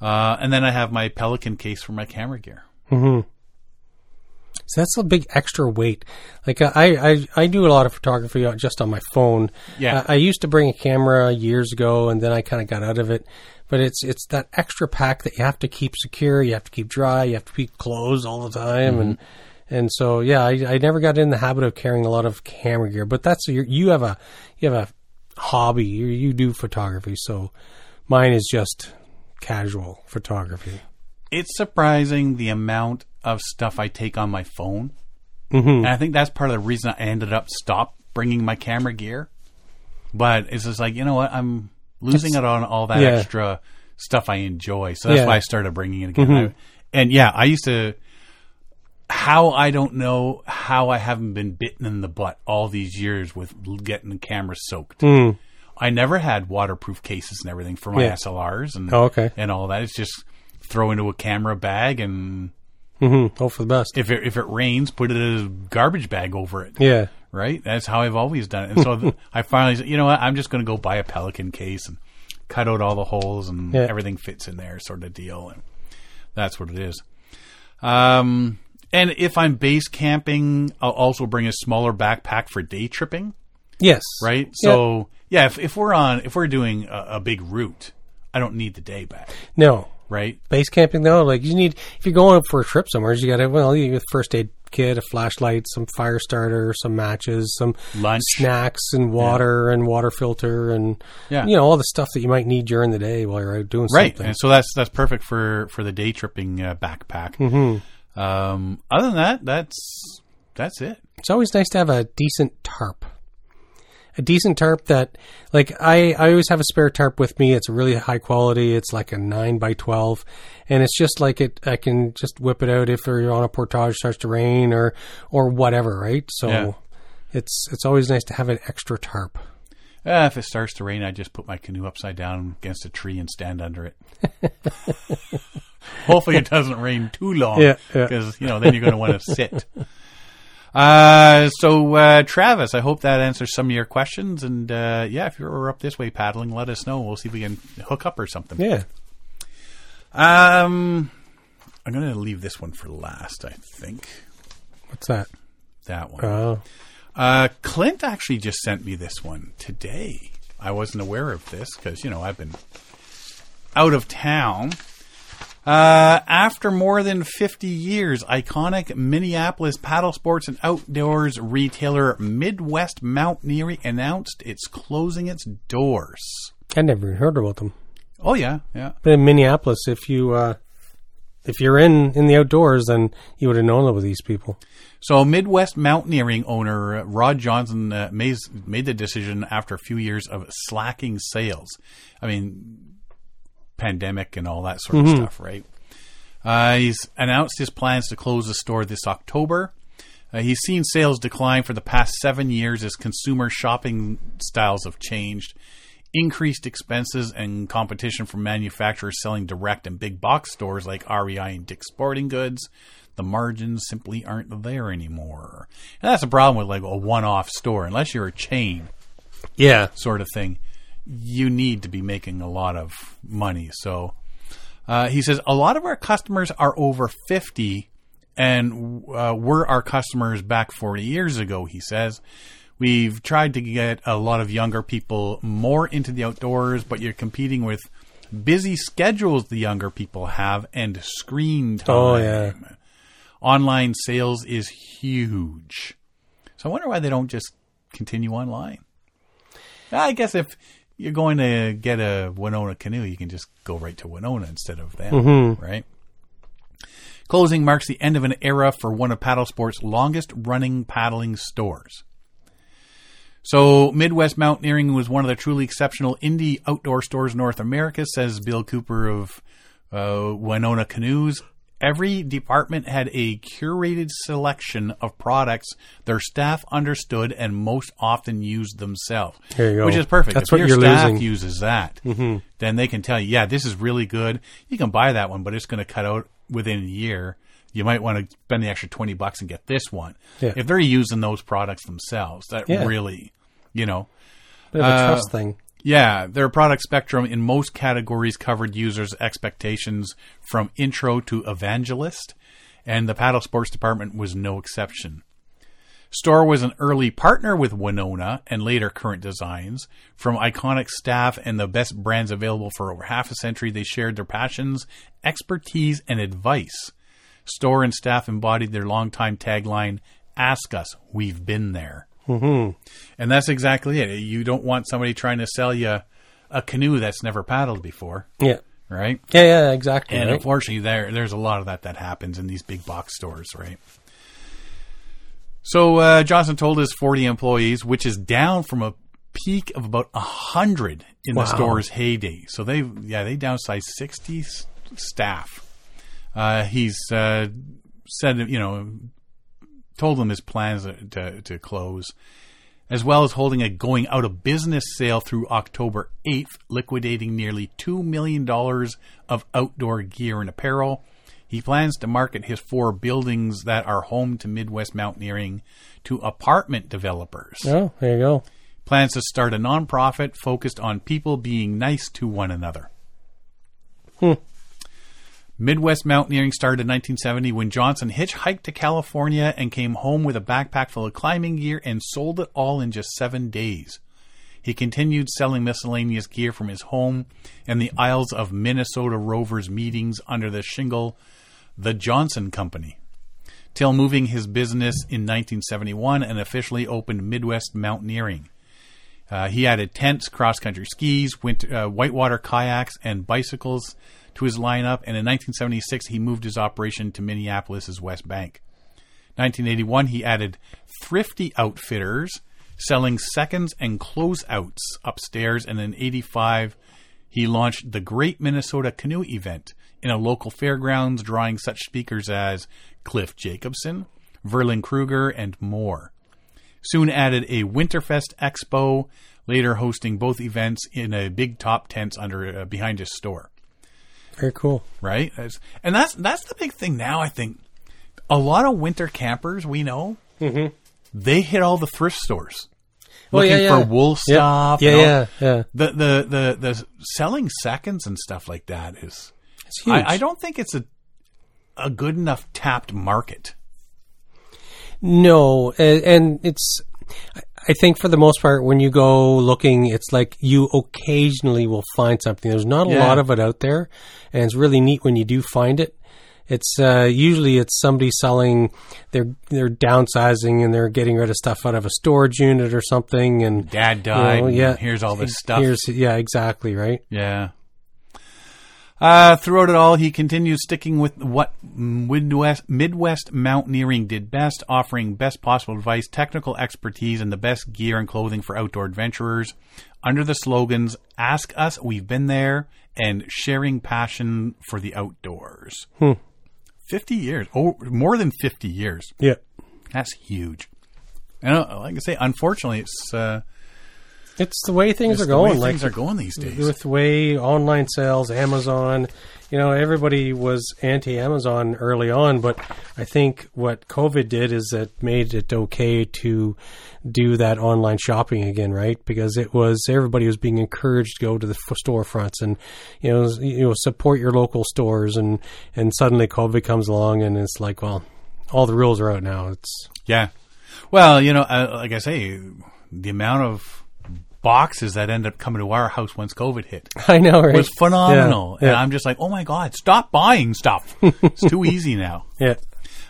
Speaker 1: Uh, and then I have my Pelican case for my camera gear.
Speaker 2: So that's a big extra weight. Like I, I, I do a lot of photography just on my phone.
Speaker 1: Yeah.
Speaker 2: Uh, I used to bring a camera years ago, and then I kind of got out of it. But it's it's that extra pack that you have to keep secure, you have to keep dry, you have to keep closed all the time, and and so yeah, I, I never got in the habit of carrying a lot of camera gear. But that's your, you have a you have a hobby, you, you do photography, so mine is just casual photography.
Speaker 1: It's surprising the amount of stuff I take on my phone. Mm-hmm. And I think that's part of the reason I ended up stop bringing my camera gear. But it's just like, you know what? I'm losing it on all that
Speaker 2: Yeah.
Speaker 1: extra stuff I enjoy. So that's
Speaker 2: Yeah. Mm-hmm.
Speaker 1: why I started bringing it again. I- and yeah, I used to. How I don't know how I haven't been bitten in the butt all these years with getting the camera soaked. I never had waterproof cases and everything for my.
Speaker 2: Yeah.
Speaker 1: SLRs and
Speaker 2: Oh, okay.
Speaker 1: and all that. It's just throw into a camera bag and
Speaker 2: hmm Hope for the best.
Speaker 1: if it if it rains, put it in a garbage bag over it.
Speaker 2: Yeah.
Speaker 1: Right. That's how I've always done it. And so I finally said, you know what? I'm just going to go buy a Pelican case and cut out all the holes and
Speaker 2: Yeah.
Speaker 1: everything fits in there, sort of deal. And that's what it is. Um, and if I'm base camping, I'll also bring a smaller backpack for day tripping.
Speaker 2: Yes.
Speaker 1: Right. So yeah, if, if we're on if we're doing a, a big route, I don't need the day bag.
Speaker 2: No.
Speaker 1: Right.
Speaker 2: Base camping though, like you need if you're going for a trip somewhere, you got to well, you need a first aid kit, a flashlight, some fire starter, some matches, some
Speaker 1: Lunch.
Speaker 2: snacks, and water and water filter, and
Speaker 1: Yeah.
Speaker 2: you know all the stuff that you might need during the day while you're out doing
Speaker 1: right
Speaker 2: something.
Speaker 1: and so that's that's perfect for for the day tripping uh, backpack
Speaker 2: Mm-hmm.
Speaker 1: Um other than that that's that's it
Speaker 2: It's always nice to have a decent tarp. A decent tarp that, like, I, I always have a spare tarp with me. It's really high quality. It's like a 9 by 12 And it's just like it, I can just whip it out if you're on a portage, starts to rain or, or whatever, right? So
Speaker 1: Yeah.
Speaker 2: it's, it's always nice to have an extra tarp.
Speaker 1: uh, if it starts to rain i just put my canoe upside down against a tree and stand under it hopefully it doesn't rain too long
Speaker 2: Yeah, yeah.
Speaker 1: because you know then you're going to want to sit uh, so uh, Travis, I hope that answers some of your questions. And uh, yeah, if you're up this way paddling, let us know. We'll see if we can hook up or something.
Speaker 2: Yeah.
Speaker 1: Um, I'm going to leave this one for last. I think
Speaker 2: What's that?
Speaker 1: that one.
Speaker 2: Oh,
Speaker 1: Uh, Clint actually just sent me this one today. I wasn't aware of this because you know I've been out of town. Uh, after more than 50 years, iconic Minneapolis paddle sports and outdoors retailer Midwest Mountaineering announced it's closing its doors.
Speaker 2: I never heard about them.
Speaker 1: Oh yeah, yeah.
Speaker 2: But in Minneapolis, if you, uh, if you're in in the outdoors, then you would have known about these people.
Speaker 1: So, Midwest Mountaineering owner Rod Johnson uh, made, made the decision after a few years of slacking sales. I mean, pandemic and all that sort of stuff, right? Uh, he's announced his plans to close the store this October. Uh, he's seen sales decline for the past seven years as consumer shopping styles have changed. Increased expenses and competition from manufacturers selling direct and big box stores like REI and Dick's Sporting Goods. The margins simply aren't there anymore. And that's a problem with like a one off store. Unless you're a chain
Speaker 2: Yeah,
Speaker 1: sort of thing, you need to be making a lot of money. So uh, he says a lot of our customers are over 50 and uh, were our customers back 40 years ago, he says. We've tried to get a lot of younger people more into the outdoors, but you're competing with busy schedules the younger people have and screen time.
Speaker 2: Oh, yeah.
Speaker 1: Online sales is huge. So I wonder why they don't just continue online. I guess if you're going to get a Wenonah canoe, you can just go right to Wenonah instead of them, right? Closing marks the end of an era for one of paddle sport's longest running paddling stores. So, Midwest Mountaineering was one of the truly exceptional indie outdoor stores in North America, says Bill Cooper of uh, Wenonah Canoes. Every department had a curated selection of products their staff understood and most often used themselves.
Speaker 2: There you go.
Speaker 1: Which is perfect.
Speaker 2: That's
Speaker 1: if
Speaker 2: what
Speaker 1: your
Speaker 2: you're
Speaker 1: staff
Speaker 2: losing.
Speaker 1: uses that, then they can tell you, yeah, this is really good. You can buy that one, but it's going to cut out within a year. You might want to spend the extra 20 bucks and get this one.
Speaker 2: Yeah.
Speaker 1: If they're using those products themselves, that
Speaker 2: Yeah.
Speaker 1: really, you know,
Speaker 2: bit of a
Speaker 1: Uh,
Speaker 2: trust thing.
Speaker 1: Yeah, their product spectrum in most categories covered users' expectations from intro to evangelist, and the paddle sports department was no exception. Store was an early partner with Wenonah and later Current Designs. From iconic staff and the best brands available for over half a century, they shared their passions, expertise, and advice. Store and staff embodied their longtime tagline, Ask Us, We've Been There. Mm-hmm. And that's exactly it. You don't want somebody trying to sell you a canoe that's never paddled before,
Speaker 2: Yeah,
Speaker 1: right?
Speaker 2: yeah, yeah, exactly.
Speaker 1: And
Speaker 2: right?
Speaker 1: unfortunately, there there's a lot of that that happens in these big box stores, right? So uh, Johnson told his 40 employees, which is down from a peak of about 100 in the store's heyday. So they, yeah, they downsized 60 s- staff. Uh, he's uh, said, you know, told them his plans to, to close, as well as holding a going out of business sale through October 8th, liquidating nearly $2 million of outdoor gear and apparel. He plans to market his four buildings that are home to Midwest Mountaineering to apartment developers.
Speaker 2: Oh, there you go.
Speaker 1: Plans to start a nonprofit focused on people being nice to one another. Hmm. Midwest Mountaineering started in 1970 when Johnson hitchhiked to California and came home with a backpack full of climbing gear and sold it all in just seven days. He continued selling miscellaneous gear from his home and the Isles of Minnesota Rovers meetings under the shingle The Johnson Company till moving his business in 1971 and officially opened Midwest Mountaineering. Uh, he added tents, cross country skis, winter, uh, whitewater kayaks, and bicycles to his lineup. And in 1976, he moved his operation to Minneapolis's West Bank. 1981, he added Thrifty Outfitters, selling seconds and closeouts upstairs. And in 85, he launched the Great Minnesota Canoe Event in a local fairgrounds, drawing such speakers as Cliff Jacobson, Verlen Kruger, and more soon added a Winterfest Expo, later hosting both events in a big top tents under uh, behind his store.
Speaker 2: Very cool.
Speaker 1: Right, and that's that's the big thing now. I think a lot of winter campers we know they hit all the thrift stores
Speaker 2: Well,
Speaker 1: looking
Speaker 2: Mm-hmm. yeah, yeah.
Speaker 1: for wool stuff.
Speaker 2: Yeah, yeah, yeah.
Speaker 1: The, the the the selling seconds and stuff like that is.
Speaker 2: It's huge.
Speaker 1: I, I don't think it's a a good enough tapped market.
Speaker 2: No, and, and it's. I- think for the most part, when you go looking, it's like you occasionally will find something. There's not a
Speaker 1: Yeah.
Speaker 2: lot of it out there, and it's really neat when you do find it. It's uh, usually it's somebody selling. They're they're downsizing and they're getting rid of stuff out of a storage unit or something. And
Speaker 1: Dad
Speaker 2: you
Speaker 1: died.
Speaker 2: know,
Speaker 1: and
Speaker 2: yeah,
Speaker 1: here's all this stuff.
Speaker 2: Here's yeah, exactly right.
Speaker 1: Yeah. Uh, throughout it all, he continues sticking with what Midwest, Midwest mountaineering did best, offering best possible advice, technical expertise, and the best gear and clothing for outdoor adventurers. Under the slogans "Ask Us, We've Been There" and "Sharing Passion for the Outdoors." Fifty years, oh, more than fifty years.
Speaker 2: Yeah.
Speaker 1: That's huge. And uh, like I say, unfortunately, it's uh,
Speaker 2: It's the way things
Speaker 1: it's
Speaker 2: are
Speaker 1: the way
Speaker 2: going. Like
Speaker 1: things are going these days.
Speaker 2: with the way online sales, Amazon, you know, everybody was anti Amazon early on, but I think what COVID did is it made it okay to do that online shopping again, right? Because it was everybody was being encouraged to go to the f- storefronts and you know you know support your local stores, and and suddenly COVID comes along and it's like, well, all the rules are out now. It's
Speaker 1: Yeah. Well, you know, uh, like I say, the amount of boxes that end up coming to our house once COVID hit
Speaker 2: I know, right?
Speaker 1: was phenomenal.
Speaker 2: Yeah,
Speaker 1: And
Speaker 2: yeah.
Speaker 1: I'm just like, oh my God, stop buying stuff. it's too easy now.
Speaker 2: yeah.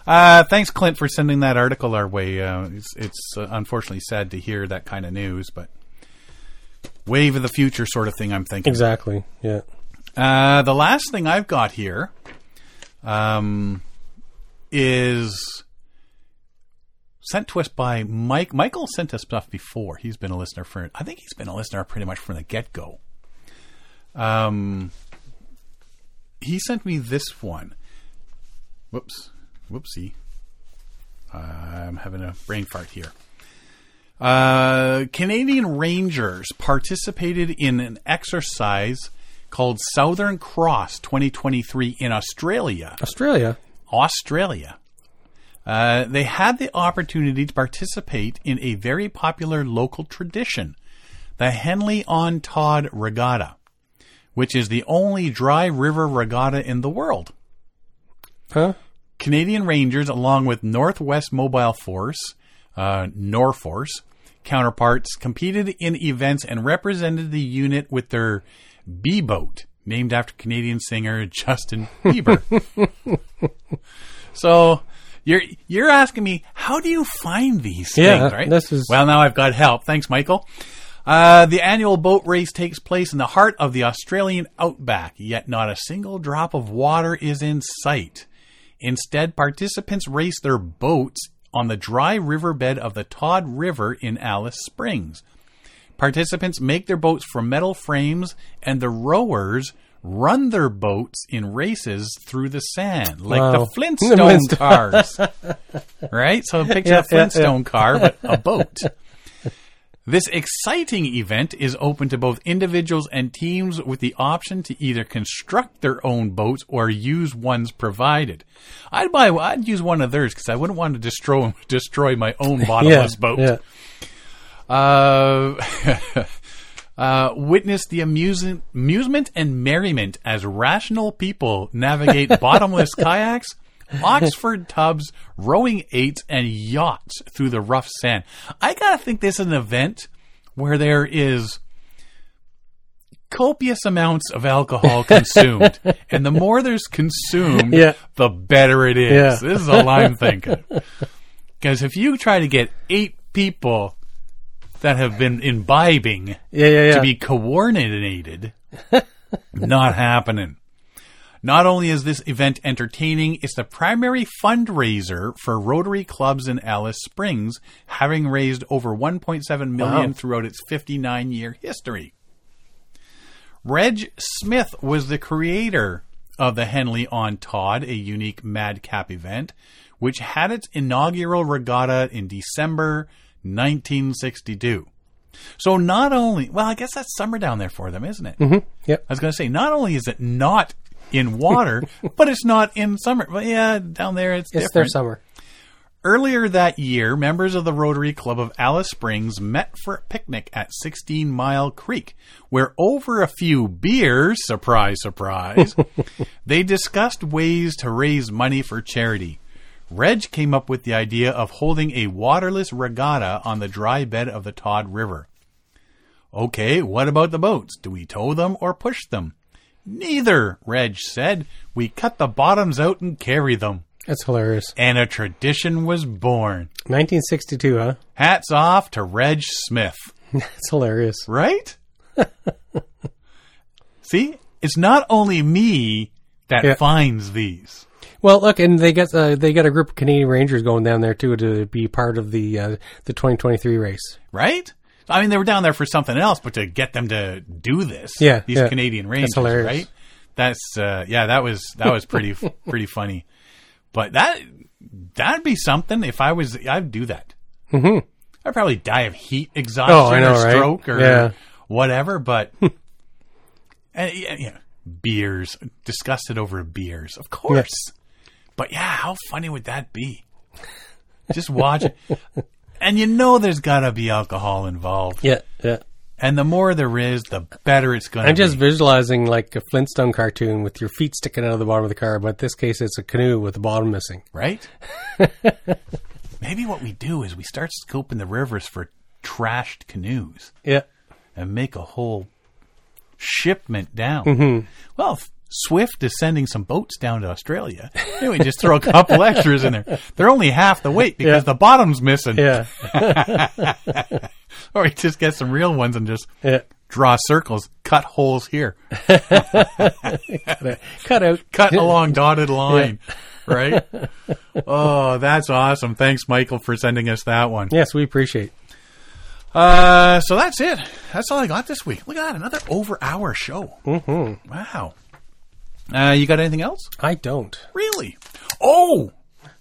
Speaker 1: Uh, thanks, Clint, for sending that article our way. Uh, it's it's uh, unfortunately sad to hear that kind of news, but wave of the future sort of thing, I'm thinking.
Speaker 2: Exactly. Yeah.
Speaker 1: Uh, the last thing I've got here um, is sent to us by Mike. Michael sent us stuff before. He's been a listener for, I think he's been a listener pretty much from the get go. Um, he sent me this one. Whoops. Whoopsie. I'm having a brain fart here. Uh, Canadian Rangers participated in an exercise called Southern Cross 2023 in Australia.
Speaker 2: Australia.
Speaker 1: Australia. Uh, they had the opportunity to participate in a very popular local tradition, the Henley on Todd Regatta, which is the only dry river regatta in the world.
Speaker 2: Huh?
Speaker 1: Canadian Rangers, along with Northwest Mobile Force, uh, Norforce, counterparts, competed in events and represented the unit with their B boat, named after Canadian singer Justin Bieber. so you're you're asking me how do you find these
Speaker 2: Yeah,
Speaker 1: things, right?
Speaker 2: this is-
Speaker 1: well, now I've got help. Thanks, Michael. Uh, the annual boat race takes place in the heart of the Australian outback, yet not a single drop of water is in sight. Instead, participants race their boats on the dry riverbed of the Todd River in Alice Springs. Participants make their boats from metal frames, and the rowers run their boats in races through the sand, like
Speaker 2: Wow.
Speaker 1: the Flintstone
Speaker 2: Flintstone.
Speaker 1: cars. right? So picture
Speaker 2: Yeah,
Speaker 1: a
Speaker 2: yeah,
Speaker 1: Flintstone car, but a boat. This exciting event is open to both individuals and teams with the option to either construct their own boats or use ones provided. I'd buy, I'd use one of theirs because I wouldn't want to destroy destroy my own bottomless boat.
Speaker 2: Yeah.
Speaker 1: Uh, uh, witness the amusement, amusement and merriment as rational people navigate bottomless kayaks, Oxford tubs, rowing eights, and yachts through the rough sand. I gotta think this is an event where there is copious amounts of alcohol consumed, and the more there's consumed,
Speaker 2: Yeah.
Speaker 1: the better it is.
Speaker 2: Yeah.
Speaker 1: This is all I'm thinking. Because if you try to get eight people that have been imbibing
Speaker 2: Yeah, yeah, yeah.
Speaker 1: to be coordinated, not happening. Not only is this event entertaining, it's the primary fundraiser for Rotary clubs in Alice Springs, having raised over 1.7 million
Speaker 2: Wow.
Speaker 1: throughout its 59 year history. Reg Smith was the creator of the Henley on Todd, a unique madcap event, which had its inaugural regatta in December 1962. So not only, well, I guess that's summer down there for them, isn't it?
Speaker 2: Mm-hmm. Yep.
Speaker 1: I was going to say, not only is it not in water, but it's not in summer. But yeah, down there it's,
Speaker 2: It's their summer.
Speaker 1: Earlier that year, members of the Rotary Club of Alice Springs met for a picnic at 16 Mile Creek, where over a few beers, surprise, surprise, they discussed ways to raise money for charity. Reg came up with the idea of holding a waterless regatta on the dry bed of the Todd River. Okay, what about the boats? Do we tow them or push them? Neither, Reg said. We cut the bottoms out and carry them.
Speaker 2: That's hilarious.
Speaker 1: And a tradition was born.
Speaker 2: 1962, huh?
Speaker 1: Hats off to Reg Smith,
Speaker 2: That's hilarious.
Speaker 1: right? See, it's not only me that
Speaker 2: Yeah.
Speaker 1: finds these.
Speaker 2: Well, look, and they get uh, they got a group of Canadian Rangers going down there too to be part of the uh, the 2023 race.
Speaker 1: right? I mean, they were down there for something else, but to get them to do this,
Speaker 2: Yeah,
Speaker 1: these
Speaker 2: yeah.
Speaker 1: Canadian Rangers,
Speaker 2: hilarious.
Speaker 1: right? That's uh, yeah, that was that was pretty pretty funny. But that that'd be something if I was I'd do that. Mm-hmm. I'd probably die of heat exhaustion
Speaker 2: Oh, know,
Speaker 1: or
Speaker 2: right?
Speaker 1: stroke or
Speaker 2: Yeah.
Speaker 1: whatever. But and, yeah, yeah, beers, disgusted over beers, of course. But yeah, how funny would that be? Just watch it. And you know there's got to be alcohol involved.
Speaker 2: Yeah, yeah.
Speaker 1: And the more there is, the better it's going to
Speaker 2: I'm
Speaker 1: be.
Speaker 2: just visualizing like a Flintstone cartoon with your feet sticking out of the bottom of the car, but in this case, it's a canoe with the bottom missing.
Speaker 1: right? Maybe what we do is we start scoping the rivers for trashed canoes
Speaker 2: Yeah,
Speaker 1: and make a whole shipment down. Mm-hmm. Well, if Swift is sending some boats down to Australia. We just throw a couple extras in there. They're only half the weight because
Speaker 2: Yeah.
Speaker 1: the bottom's missing.
Speaker 2: yeah,
Speaker 1: Or we just get some real ones and just
Speaker 2: yeah.
Speaker 1: draw circles, cut holes here,
Speaker 2: Cut out.
Speaker 1: cut along dotted line, right? Oh, that's awesome. Thanks, Michael, for sending us that one.
Speaker 2: Yes, we appreciate.
Speaker 1: Uh, so that's it. That's all I got this week. Look at that, another over hour show. Mm-hmm. Wow. Uh, you got anything else?
Speaker 2: I don't.
Speaker 1: Really? Oh,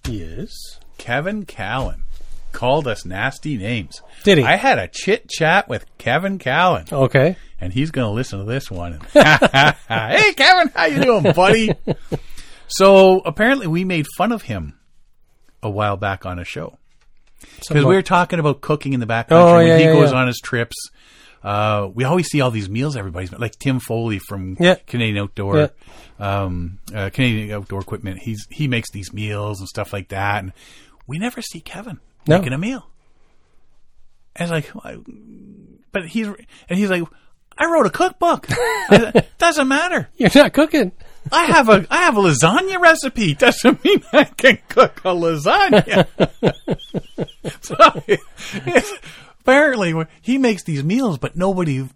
Speaker 2: Yes.
Speaker 1: Kevin Callan called us nasty names.
Speaker 2: Did he?
Speaker 1: I had a chit chat with Kevin Callan,
Speaker 2: Okay.
Speaker 1: and he's going to listen to this one. Hey, Kevin, how you doing, buddy? so apparently, we made fun of him a while back on a show. because we were talking about cooking in the backcountry
Speaker 2: Oh,
Speaker 1: when
Speaker 2: yeah,
Speaker 1: he
Speaker 2: yeah,
Speaker 1: goes
Speaker 2: yeah.
Speaker 1: on his trips. Uh, we always see all these meals everybody's like Tim Foley from
Speaker 2: Yeah.
Speaker 1: Canadian Outdoor, um, uh, Canadian Outdoor Equipment. He's he makes these meals and stuff like that, and we never see Kevin
Speaker 2: No.
Speaker 1: making a meal. And it's like, but he's and he's like, I wrote a cookbook. I Doesn't matter.
Speaker 2: You're not cooking.
Speaker 1: I have a I have a lasagna recipe. Doesn't mean I can cook a lasagna. so, it's- apparently, he makes these meals, but nobody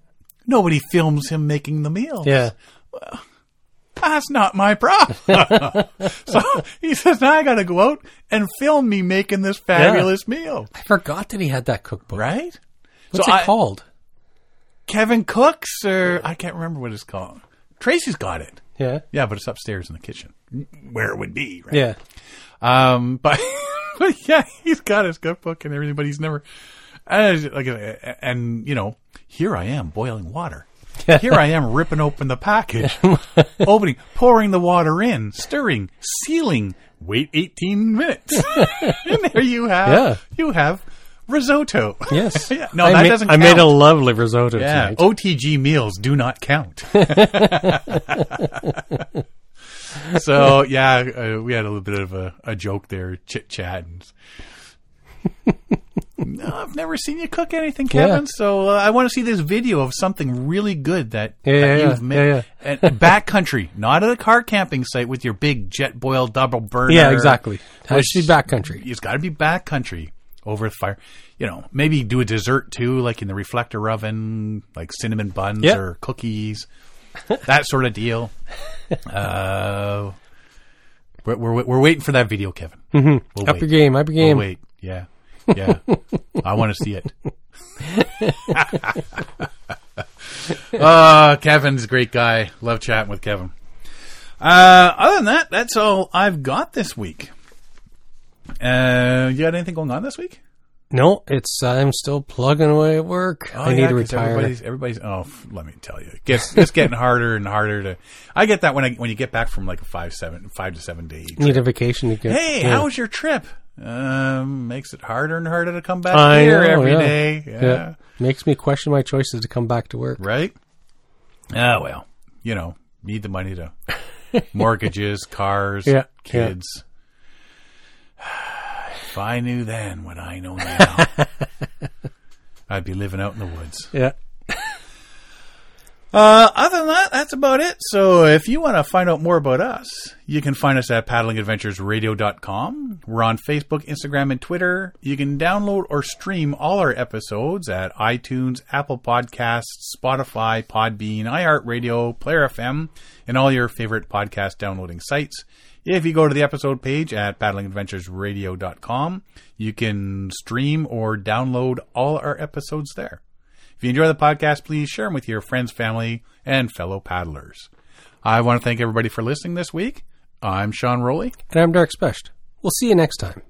Speaker 1: nobody films him making the meals.
Speaker 2: Yeah.
Speaker 1: that's not my problem. so he says, now I got to go out and film me making this fabulous meal,
Speaker 2: I forgot that he had that cookbook.
Speaker 1: right?
Speaker 2: What's
Speaker 1: so
Speaker 2: it
Speaker 1: I-
Speaker 2: called?
Speaker 1: Kevin Cooks, or I can't remember what it's called. Tracey's got it.
Speaker 2: Yeah.
Speaker 1: Yeah, but it's upstairs in the kitchen, where it would be. Right?
Speaker 2: Yeah.
Speaker 1: Um, but, but yeah, he's got his cookbook and everything, but he's never, and, like, uh, and you know, here I am boiling water. Here I am ripping open the package, opening, pouring the water in, stirring, sealing. Wait 18 minutes, and there you have,
Speaker 2: Yeah.
Speaker 1: you have risotto.
Speaker 2: Yes.
Speaker 1: Yeah, no,
Speaker 2: I
Speaker 1: that
Speaker 2: ma-
Speaker 1: doesn't
Speaker 2: I made a lovely risotto
Speaker 1: Yeah,
Speaker 2: tonight.
Speaker 1: OTG meals do not count. so yeah, uh, we had a little bit of a, a joke there, chit chat. No, I've never seen you cook anything, Kevin.
Speaker 2: Yeah.
Speaker 1: So uh, I want to see this video of something really good that,
Speaker 2: Yeah,
Speaker 1: that
Speaker 2: yeah,
Speaker 1: you've made. And backcountry, not at a car camping site with your big jet boil double burner.
Speaker 2: Yeah, exactly.
Speaker 1: Which-
Speaker 2: to be backcountry.
Speaker 1: It's got to be backcountry over the fire. You know, maybe do a dessert too, like in the reflector oven, like cinnamon buns
Speaker 2: Yeah.
Speaker 1: or cookies, that sort of deal. Uh, we're, we're we're waiting for that video, Kevin. Mm-hmm. We'll
Speaker 2: Up
Speaker 1: wait.
Speaker 2: your game. Up your
Speaker 1: We'll
Speaker 2: game.
Speaker 1: wait. Yeah, yeah. I want to see it. uh, Kevin's a great guy. Love chatting with Kevin. Uh, other than that, that's all I've got this week. Uh, you got anything going on this week?
Speaker 2: No, it's I'm still plugging away at work.
Speaker 1: Oh,
Speaker 2: I need
Speaker 1: yeah,
Speaker 2: to
Speaker 1: 'cause
Speaker 2: retire.
Speaker 1: Everybody's, everybody's. Oh, f- let me tell you, it gets it's getting harder and harder to. I get that when I when you get back from like a five seven five to seven day.
Speaker 2: Need a vacation to get.
Speaker 1: Hey,
Speaker 2: yeah.
Speaker 1: how was your trip? Um, makes it harder and harder to come back
Speaker 2: I
Speaker 1: here
Speaker 2: know,
Speaker 1: every
Speaker 2: yeah.
Speaker 1: day. Yeah.
Speaker 2: Yeah. Makes me question my choices to come back to work.
Speaker 1: right. Ah, well, you know, need the money to mortgages, cars,
Speaker 2: Yeah, yeah.
Speaker 1: kids. If I knew then what I know now, I'd be living out in the woods.
Speaker 2: Yeah.
Speaker 1: Uh, other than that, that's about it. So if you want to find out more about us, you can find us at paddlingadventuresradio.com. We're on Facebook, Instagram, and Twitter. You can download or stream all our episodes at iTunes, Apple Podcasts, Spotify, Podbean, iHeartRadio, Player FM, and all your favorite podcast downloading sites. If you go to the episode page at paddlingadventuresradio.com, you can stream or download all our episodes there. If you enjoy the podcast, please share them with your friends, family, and fellow paddlers. I want to thank everybody for listening this week. I'm Sean Rowley.
Speaker 2: And I'm Dark Specht. We'll see you next time.